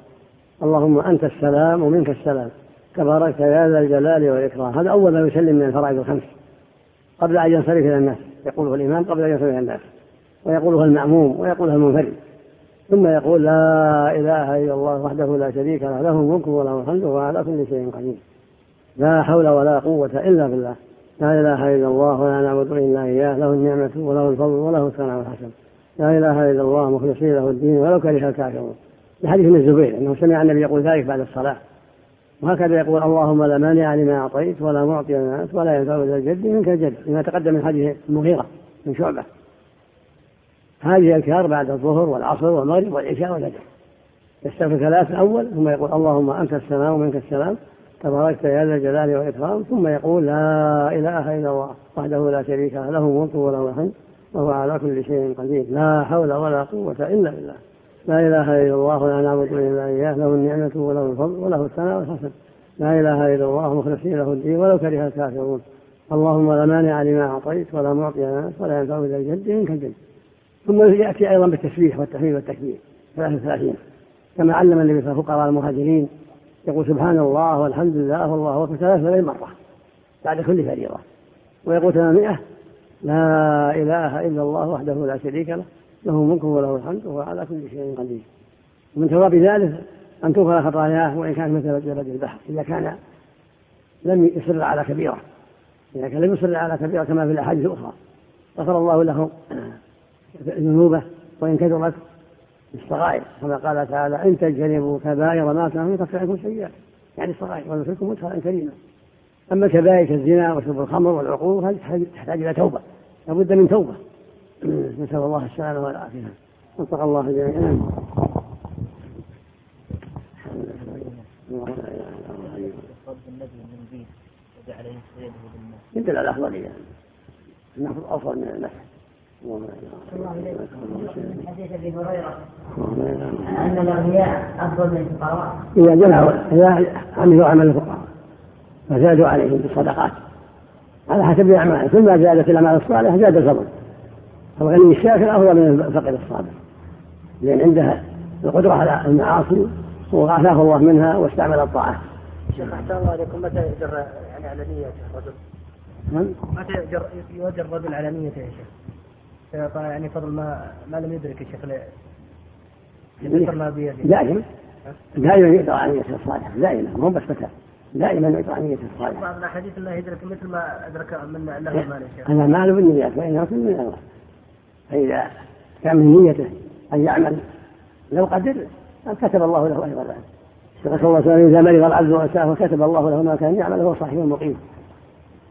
اللهم أنت السلام ومنك السلام. تبارك يا ذا الجلال والإكرام. هذا أول ما يسلم من الفرائض الخمس. قبل أن ينصرف إلى الناس. يقوله الإمام قبل أن ينصرف إلى الناس. ويقوله المأموم ويقولها المنفرد. ثم يقول لا إله إلا الله وحده لا شريك له له الملك وله الحمد وهو على كل شيء قدير. لا حول ولا قوة إلا بالله. لا إله إلا الله ولا نعبد إلا إياه. له النعمة وله الفضل وله الثناء الحسن لا إله إلا الله مخلصين له الدين ولو كره الكافرون. الحديث ابن الزبير أنه سمع النبي يقول ذلك بعد الصلاة. وهكذا يقول اللهم لا مانع لما أعطيت ولا معطي لما ولا ينفع ذا الجد منك الجد لما تقدم من حديث المغيرة من شعبة. هذه اذكار بعد الظهر والعصر والمغرب والعشاء والفجر يستغفر ثلاث الأول ثم يقول اللهم أنت السلام ومنك السلام تباركت يا ذا الجلال والإكرام ثم يقول لا إله إلا الله وحده لا شريك له له الملك وله الحمد وهو على كل شيء قدير لا حول ولا قوة إلا بالله. لا إله إلا الله ولا نعبد إلا إياه له النعمة وله الفضل وله الثناء الحسن. لا إله إلا الله مخلصين له الدين ولو كره الكافرون. اللهم لا مانع لما أعطيت ولا معطي لما ولا ينفع ذا الجد منك الجد. ثم يأتي أيضا بالتسبيح والتحميد والتكبير. ثلاثة ثلاثين كما علم النبي صلى الله عليه وسلم فقراء المهاجرين يقول سبحان الله والحمد لله والله أكبر ثلاث ثلاثين مرة بعد كل فريضة. ويقول ثمانمائة لا إله إلا الله وحده لا شريك له. له الملك وله الحمد وهو على كل شيء قدير. ومن ثواب ذلك أن تغفر خطاياه وإن كانت مثل جبل البحر إذا كان لم يصر على كبيرة. إذا كان لم يصر على كبيرة كما في الأحاديث الأخرى. غفر الله له ذنوبه وإن كثرت الصغائر. كما قال تعالى إن تجتنبوا كبائر ما كانوا يكفر عنكم سيئات. يعني الصغائر وندخلكم مدخلا كريما. أما الكبائر كالزنا وشرب الخمر والعقوق هذه تحتاج إلى توبة. لابد من توبة. نسأل الله السلامة والعافية. وفق الله جميعا. يدل على الأفضلية النفض أفضل من النفع من حديث ابي هريره ان الاغنياء أفضل من الفقراء إذا جمعوا إذا عملوا عمل الفقراء فزادوا عليهم بالصدقات. على حسب الأعمال كل ما زادت الأعمال الصالحة زاد الفضل. الغني الشاكر أفضل من الفقير الصابر لأن عنده القدرة على المعاصي وعافاه الله منها واستعمل الطاعة. شيخ أحسن الله عليكم متى يجر يعني على نية الرجل؟ نعم. متى يجر يؤجر الرجل على نيته يا شيخ؟ يعني فضل ما ما لم يدرك يا شيخ يذكر ما بيده دائما دائما يقرا عن نيته الصالحه دائما مو بس متى دائما يقرا عن نيته الصالحه بعض الأحاديث انه يدرك مثل ما أدرك من له المال يا شيخ هذا مال بالنيات يكون من الله فإذا كان من نيته أن يعمل لو قدر كتب الله له أيضا. ذلك صلى الله عليه وسلم إذا مرض العبد واتاه وكتب الله له ما كان يعمل وهو صحيح مقيم.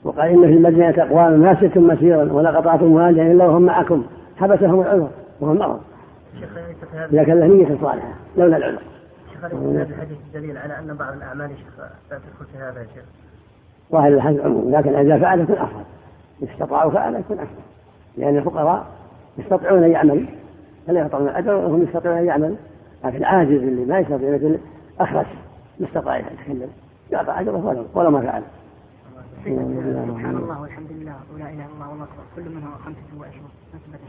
وقال إن في المدينة أقوام ما سرتم مسيرا ولا قطعتم واديا إلا وهم معكم. حبسهم العذر وهم مرض. إذا كان له نية صالحة لولا العذر. شيخ هذا الحديث دليل على أن بعض الأعمال شيخ لا تدخل في هذا يا شيخ. ظاهر الحديث عموم لكن إذا فعل يكون أفضل. إن استطاعوا فعل يكون أفضل. لأن الفقراء يستطيعون أن يعملوا فلا يعطون الأجر وهم يستطيعون أن يعملوا. لكن العاجز اللي ما يستطيع مثل أخرس ما استطاع يتكلم. يعطى أجره ولو ولو ما فعل. سبحان الله والحمد لله. ولا إله إلا الله والله أكبر. كل منها خمسة وعشرون.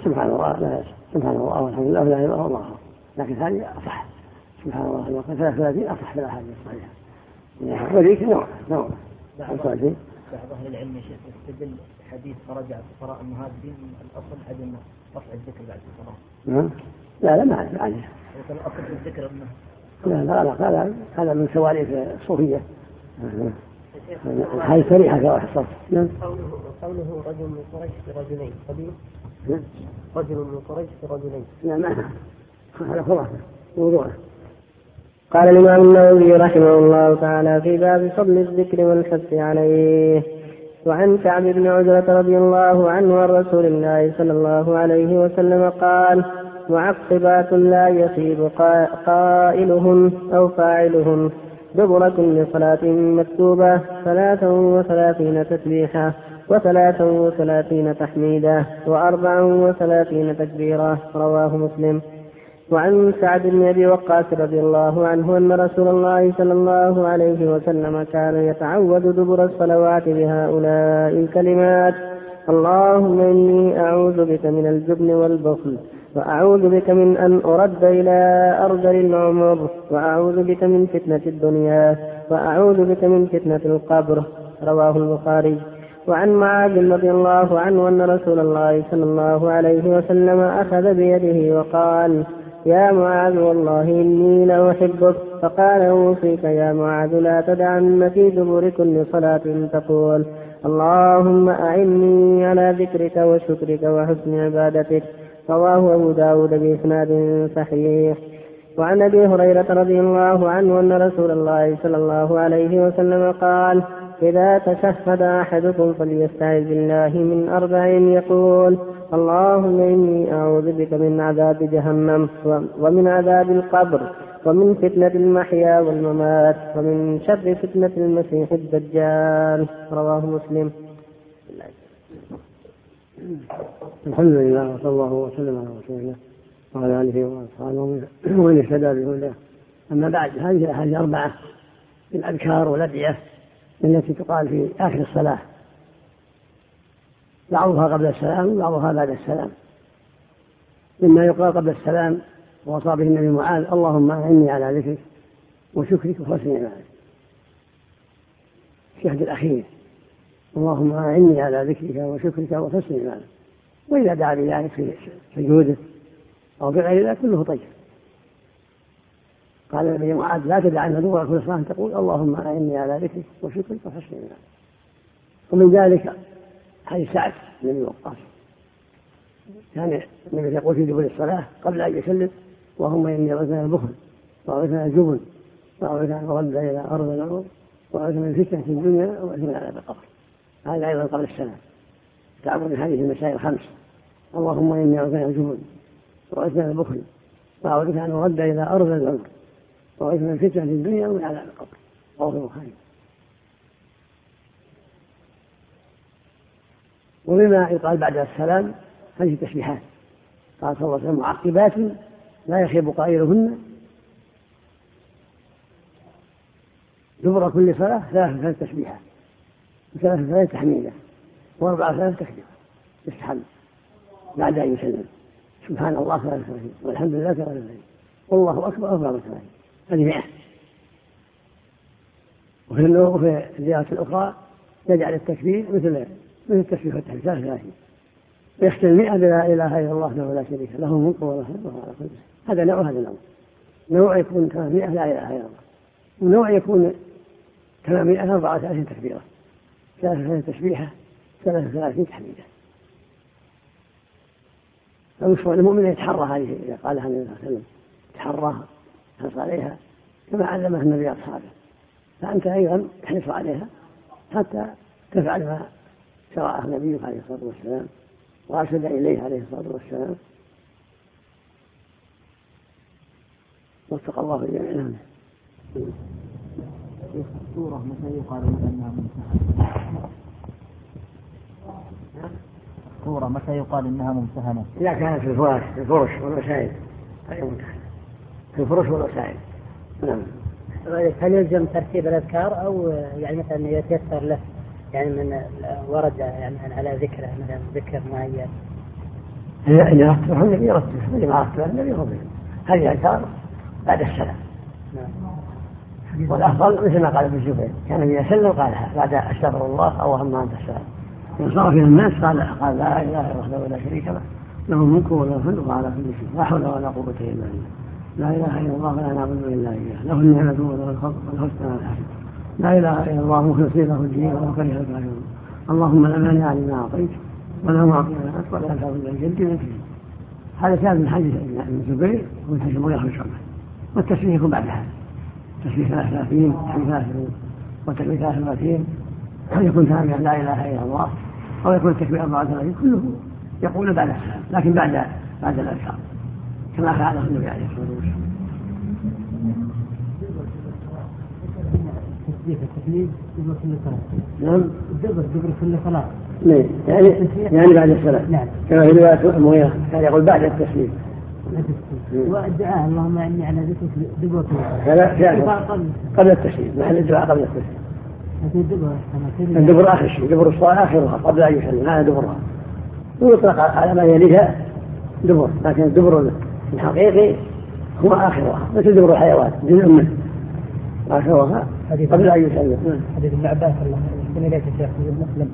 سبحان الله لا سبحان الله والحمد لله ولا إله إلا الله. لكن هذه أصح. سبحان الله الوقت 33 أصح في الأحاديث الصحيحة. وذيك نوع نوع. بعض أهل العلم يا شيخ يستدل حديث فرجع الفقراء المهاجرين من الأصل عدم رفع الذكر بعد الصلاه. نعم. لا لا ما أعرف عنه. الأصل في الذكر انه لا لا لا هذا هذا من سواليف الصوفيه. هذه صريحة في واحد الصف نعم. قوله قوله رجل من قريش في رجلين قبيل نعم. رجل من قريش في رجلين. لا ما هذا خلاصة موضوعه قال الإمام النووي رحمه الله تعالى في باب فضل الذكر والحث عليه. وعن كعب بن عجرة رضي الله عنه عن رسول الله صلى الله عليه وسلم قال معقبات لا يصيب قائلهن أو فاعلهن دبر كل صلاة مكتوبة ثلاثا وثلاثين تسبيحة وثلاثا وثلاثين تحميدا وأربعا وثلاثين تكبيرا. رواه مسلم. وعن سعد بن أبي وقاص رضي الله عنه أن رسول الله صلى الله عليه وسلم كان يتعوذ دبر الصلوات بهؤلاء الكلمات. اللهم إني أعوذ بك من الجبن والبخل وأعوذ بك من أن أرد إلى أرذل العمر وأعوذ بك من فتنة الدنيا وأعوذ بك من فتنة القبر. رواه البخاري. وعن معاذ رضي الله عنه أن رسول الله صلى الله عليه وسلم أخذ بيده وقال يا معاذ والله إني لأحبك. فقال أوصيك يا معاذ لا تدعن في دبر كل صلاة تقول. اللهم أعني على ذكرك وشكرك وحسن عبادتك. رواه أبو داود بإسناد صحيح. وعن أبي هريرة رضي الله عنه أن رسول الله صلى الله عليه وسلم قال إذا تشهد أحدكم فليستعذ بالله من أربع يقول. اللهم إني أعوذ بك من عذاب جهنم ومن عذاب القبر ومن فتنة المحيا والممات ومن شر فتنة المسيح الدجال. رواه مسلم. الحمد لله وصلى الله وسلم على رسول الله وعلى آله وأصحابه ومن اهتدى بهداه. أما بعد هذه الاحاديث اربعه في الأذكار والأدعية التي تقال في آخر الصلاة. بعضها قبل السلام وبعضها بعد السلام. مما يقال قبل السلام ووصى به النبي معاذ اللهم أعني على ذكرك وشكرك وحسن عبادتك. الشهد الأخير اللهم أعني على ذكرك وشكرك وحسن عبادتك. وإذا دعا بذلك في سجوده أو بغير ذلك كله طيب. قال النبي معاذ لا تدع أن دبر كل صلاة. تقول اللهم أعني على ذكرك وشكرك وحسن عبادك ومن ذلك حديث سعد بن ابي وقاص. كان النبي يقول في دبر الصلاة قبل أن يسلم اللهم إني أعوذ من البخل وأعوذ من الجبن وأعوذ من الرد إلى أرض الأرض وأعوذ من فتنة الدنيا من عذاب القبر. هذا أيضا قبل السلام. تعبد هذه المسائل الخمس. اللهم إني أعوذ من الجبن وأعوذ من البخل وأعوذ من أن أرد إلى أرض العمر وأعوذ من فتنة الدنيا ومن عذاب القبر. رواه البخاري. وبما يقال بعد السلام هذه تسبيحات قال صلى الله عليه وسلم معقبات لا يخيب قائلهن. دبر كل صلاة ثلاث ثلاث تسبيحات وثلاث ثلاث تحميدة وأربع ثلاث تكبيرة. يستحب بعد أن يسلم. سبحان الله ثلاث ثلاثين والحمد لله ثلاث ثلاثين والله أكبر أربع ثلاثين هذه مئة. وفي الزيارة الأخرى يجعل التكبير مثل مثل التسبيح والتحميد ثلاث ثلاثين ويختم المئة بلا إله إلا الله وحده لا شريك له الملك وله الحمد وهو على كل شيء. هذا نوع هذا نوع. نوع يكون ثلاثمائة لا إله إلا الله. ونوع يكون ثلاثمائة أربعة ثلاثين تكبيرة. ثلاثة ثلاثين تسبيحة ثلاثة ثلاثين تحميدة. فالمشروع المؤمن يتحرى هذه إذا قالها النبي صلى الله عليه وسلم يتحراها يحرص عليها كما علمها النبي أصحابه. فأنت أيضا تحرص عليها حتى تفعل ما شرعه النبي عليه الصلاة والسلام وأرشد إليه عليه الصلاة والسلام. وفق الله الجميع نعم. السورة متى يقال أنها ممتحنة؟ السورة متى يقال أنها ممتحنة؟ إذا كانت في الفرش في الفرش والوسائل. فهي ممتحنة في الفرش والوسائل. نعم. هل يلزم ترتيب الأذكار أو يعني مثلا يتيسر له؟ يعني من ورد يعني على ذكره مثلا ذكر معين. إذا رتبه النبي يرتبه اللي ما رتبه النبي يرتبه هذه أذكار بعد السلام. نعم. والأفضل مثل ما قال ابن الزبير كان إذا سلم قالها بعد أستغفر الله أو اللهم أنت السلام. صار فيها الناس قال قال لا إله إلا الله ولا شريك له له الملك وله الحمد وعلى كل شيء. لا حول ولا قوة إلا بالله. لا إله إلا الله ولا نعبد إلا إياه. له النعمة وله الفضل والحسنى والحسن لا إله إلا الله مخلصين له الدين ولو كره الكافرون اللهم لا مانع لما أعطيت ولا معطي لما أعطيت ولا ينفع ذا الجد منك هذا كان من حديث ابن الزبير المغيرة بن شعبة. والتسبيح يكون بعد هذا. تسبيح ثلاثين تسبيح ثلاثين وتكبير ثلاثين هل يكون ثانيا لا إله إلا الله أو يكون التكبير 34 كله يقول بعد السلام لكن بعد بعد الأذكار. كما فعله النبي عليه الصلاة والسلام. التسبيح التحميد دبر كل صلاة. نعم. الدبر دبر كل صلاة. نعم. يعني يعني بعد الصلاة. نعم. كما في رواية المغيرة. كان يقول بعد التسليم. والدعاء اللهم إني على ذكرك دبر كل صلاة. قبل التسليم. محل الدعاء قبل التسليم. الدبر آخر شيء. دبر الصلاة آخرها قبل أن يسلم هذا دبرها. ويطلق على ما يليها دبر. لكن الدبر الحقيقي هو آخرها. مثل دبر الحيوان. جزء منه. آخرها قبل أن يسلم. حديث ابن عباس الله يحسن اليك يا شيخ مسلم.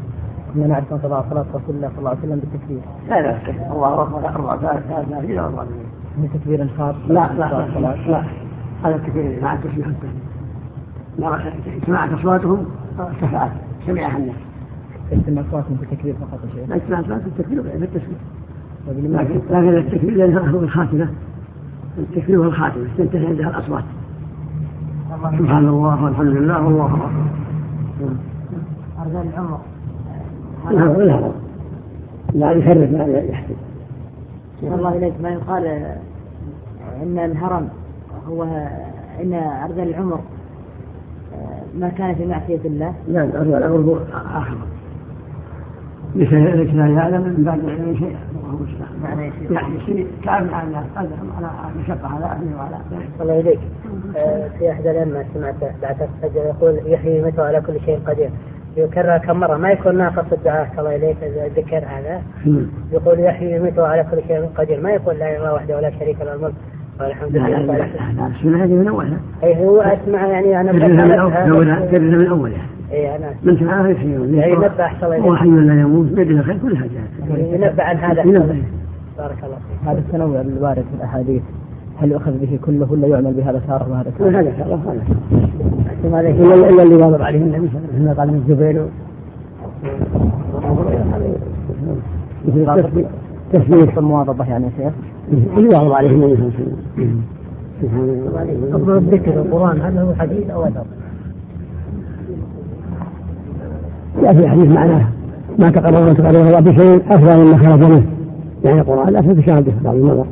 كنا نعرف أن صلاه صلاه رسول الله صلى الله عليه وسلم بالتكبير. لا لا الله أكبر أربع ثلاث ثلاث ثلاثين أربع من تكبير خاص؟ لا لا لا لا هذا التكبير مع التسبيح اجتماعت أصواتهم ارتفعت سمعها الناس اجتماع أصواتهم في التكبير فقط يا شيخ. اجتماع أصواتهم في التكبير في التسبيح لكن لكن التكبير لانها هو الخاتمة. التكبير هو الخاتمة تنتهي عندها الأصوات. سبحان الله والحمد لله والله أكبر. أرذل العمر نعم لا لا. يفرق ما يحسب الله إليك ما يقال أن الهرم هو أن أرذل العمر ما كان في معصية الله؟ نعم أرذل العمر هو ليس لا يعلم من بعد علم شيئا يعني شيء كان على على مشقة على أهله وعلى الله إليك آه، في أحد الأئمة سمعت بعد الفجر يقول يحيي متى على كل شيء قدير يكرر كم مرة ما يكون ناقص الدعاء الله إليك ذكر هذا يقول يحيي متى على كل شيء قدير ما يقول لا إله وحده ولا شريك له الملك والحمد لله لا لا لا هذه من أولها أي هو أسمع يعني أنا كررها من أولها اي أنا من سمعها يحيي اي نبه أحسن هو حي لا يموت بيده الخير كل حاجة ينبه عن هذا. بارك الله فيك. هذا التنوع الوارد في الأحاديث. هل يؤخذ به كله ولا يعمل بهذا تارة وهذا تارة؟ هذا تارة هذا الا اللي واظب عليه النبي صلى الله عليه وسلم قال من الزبير. تثبيت المواظبة يعني يا شيخ؟ اللي واظب عليه النبي صلى الله عليه وسلم. سبحان الله. الذكر القرآن هل هو حديث أو أثر؟ لا في حديث معناه ما تقرر تقرر الله بشيء أفضل مما خرج منه. يعني القرآن لا تتشابه بعض النظر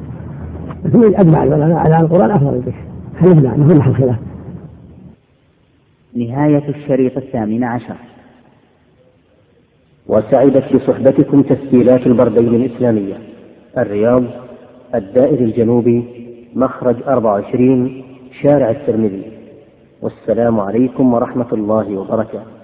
لكن أجمع العلماء على القرآن أفضل الذكر حلفنا انه محل خلاف. نهاية الشريط الثامن عشر. وسعدت بصحبتكم تسجيلات البردين الإسلامية. الرياض الدائر الجنوبي مخرج 24 شارع الترمذي. والسلام عليكم ورحمة الله وبركاته.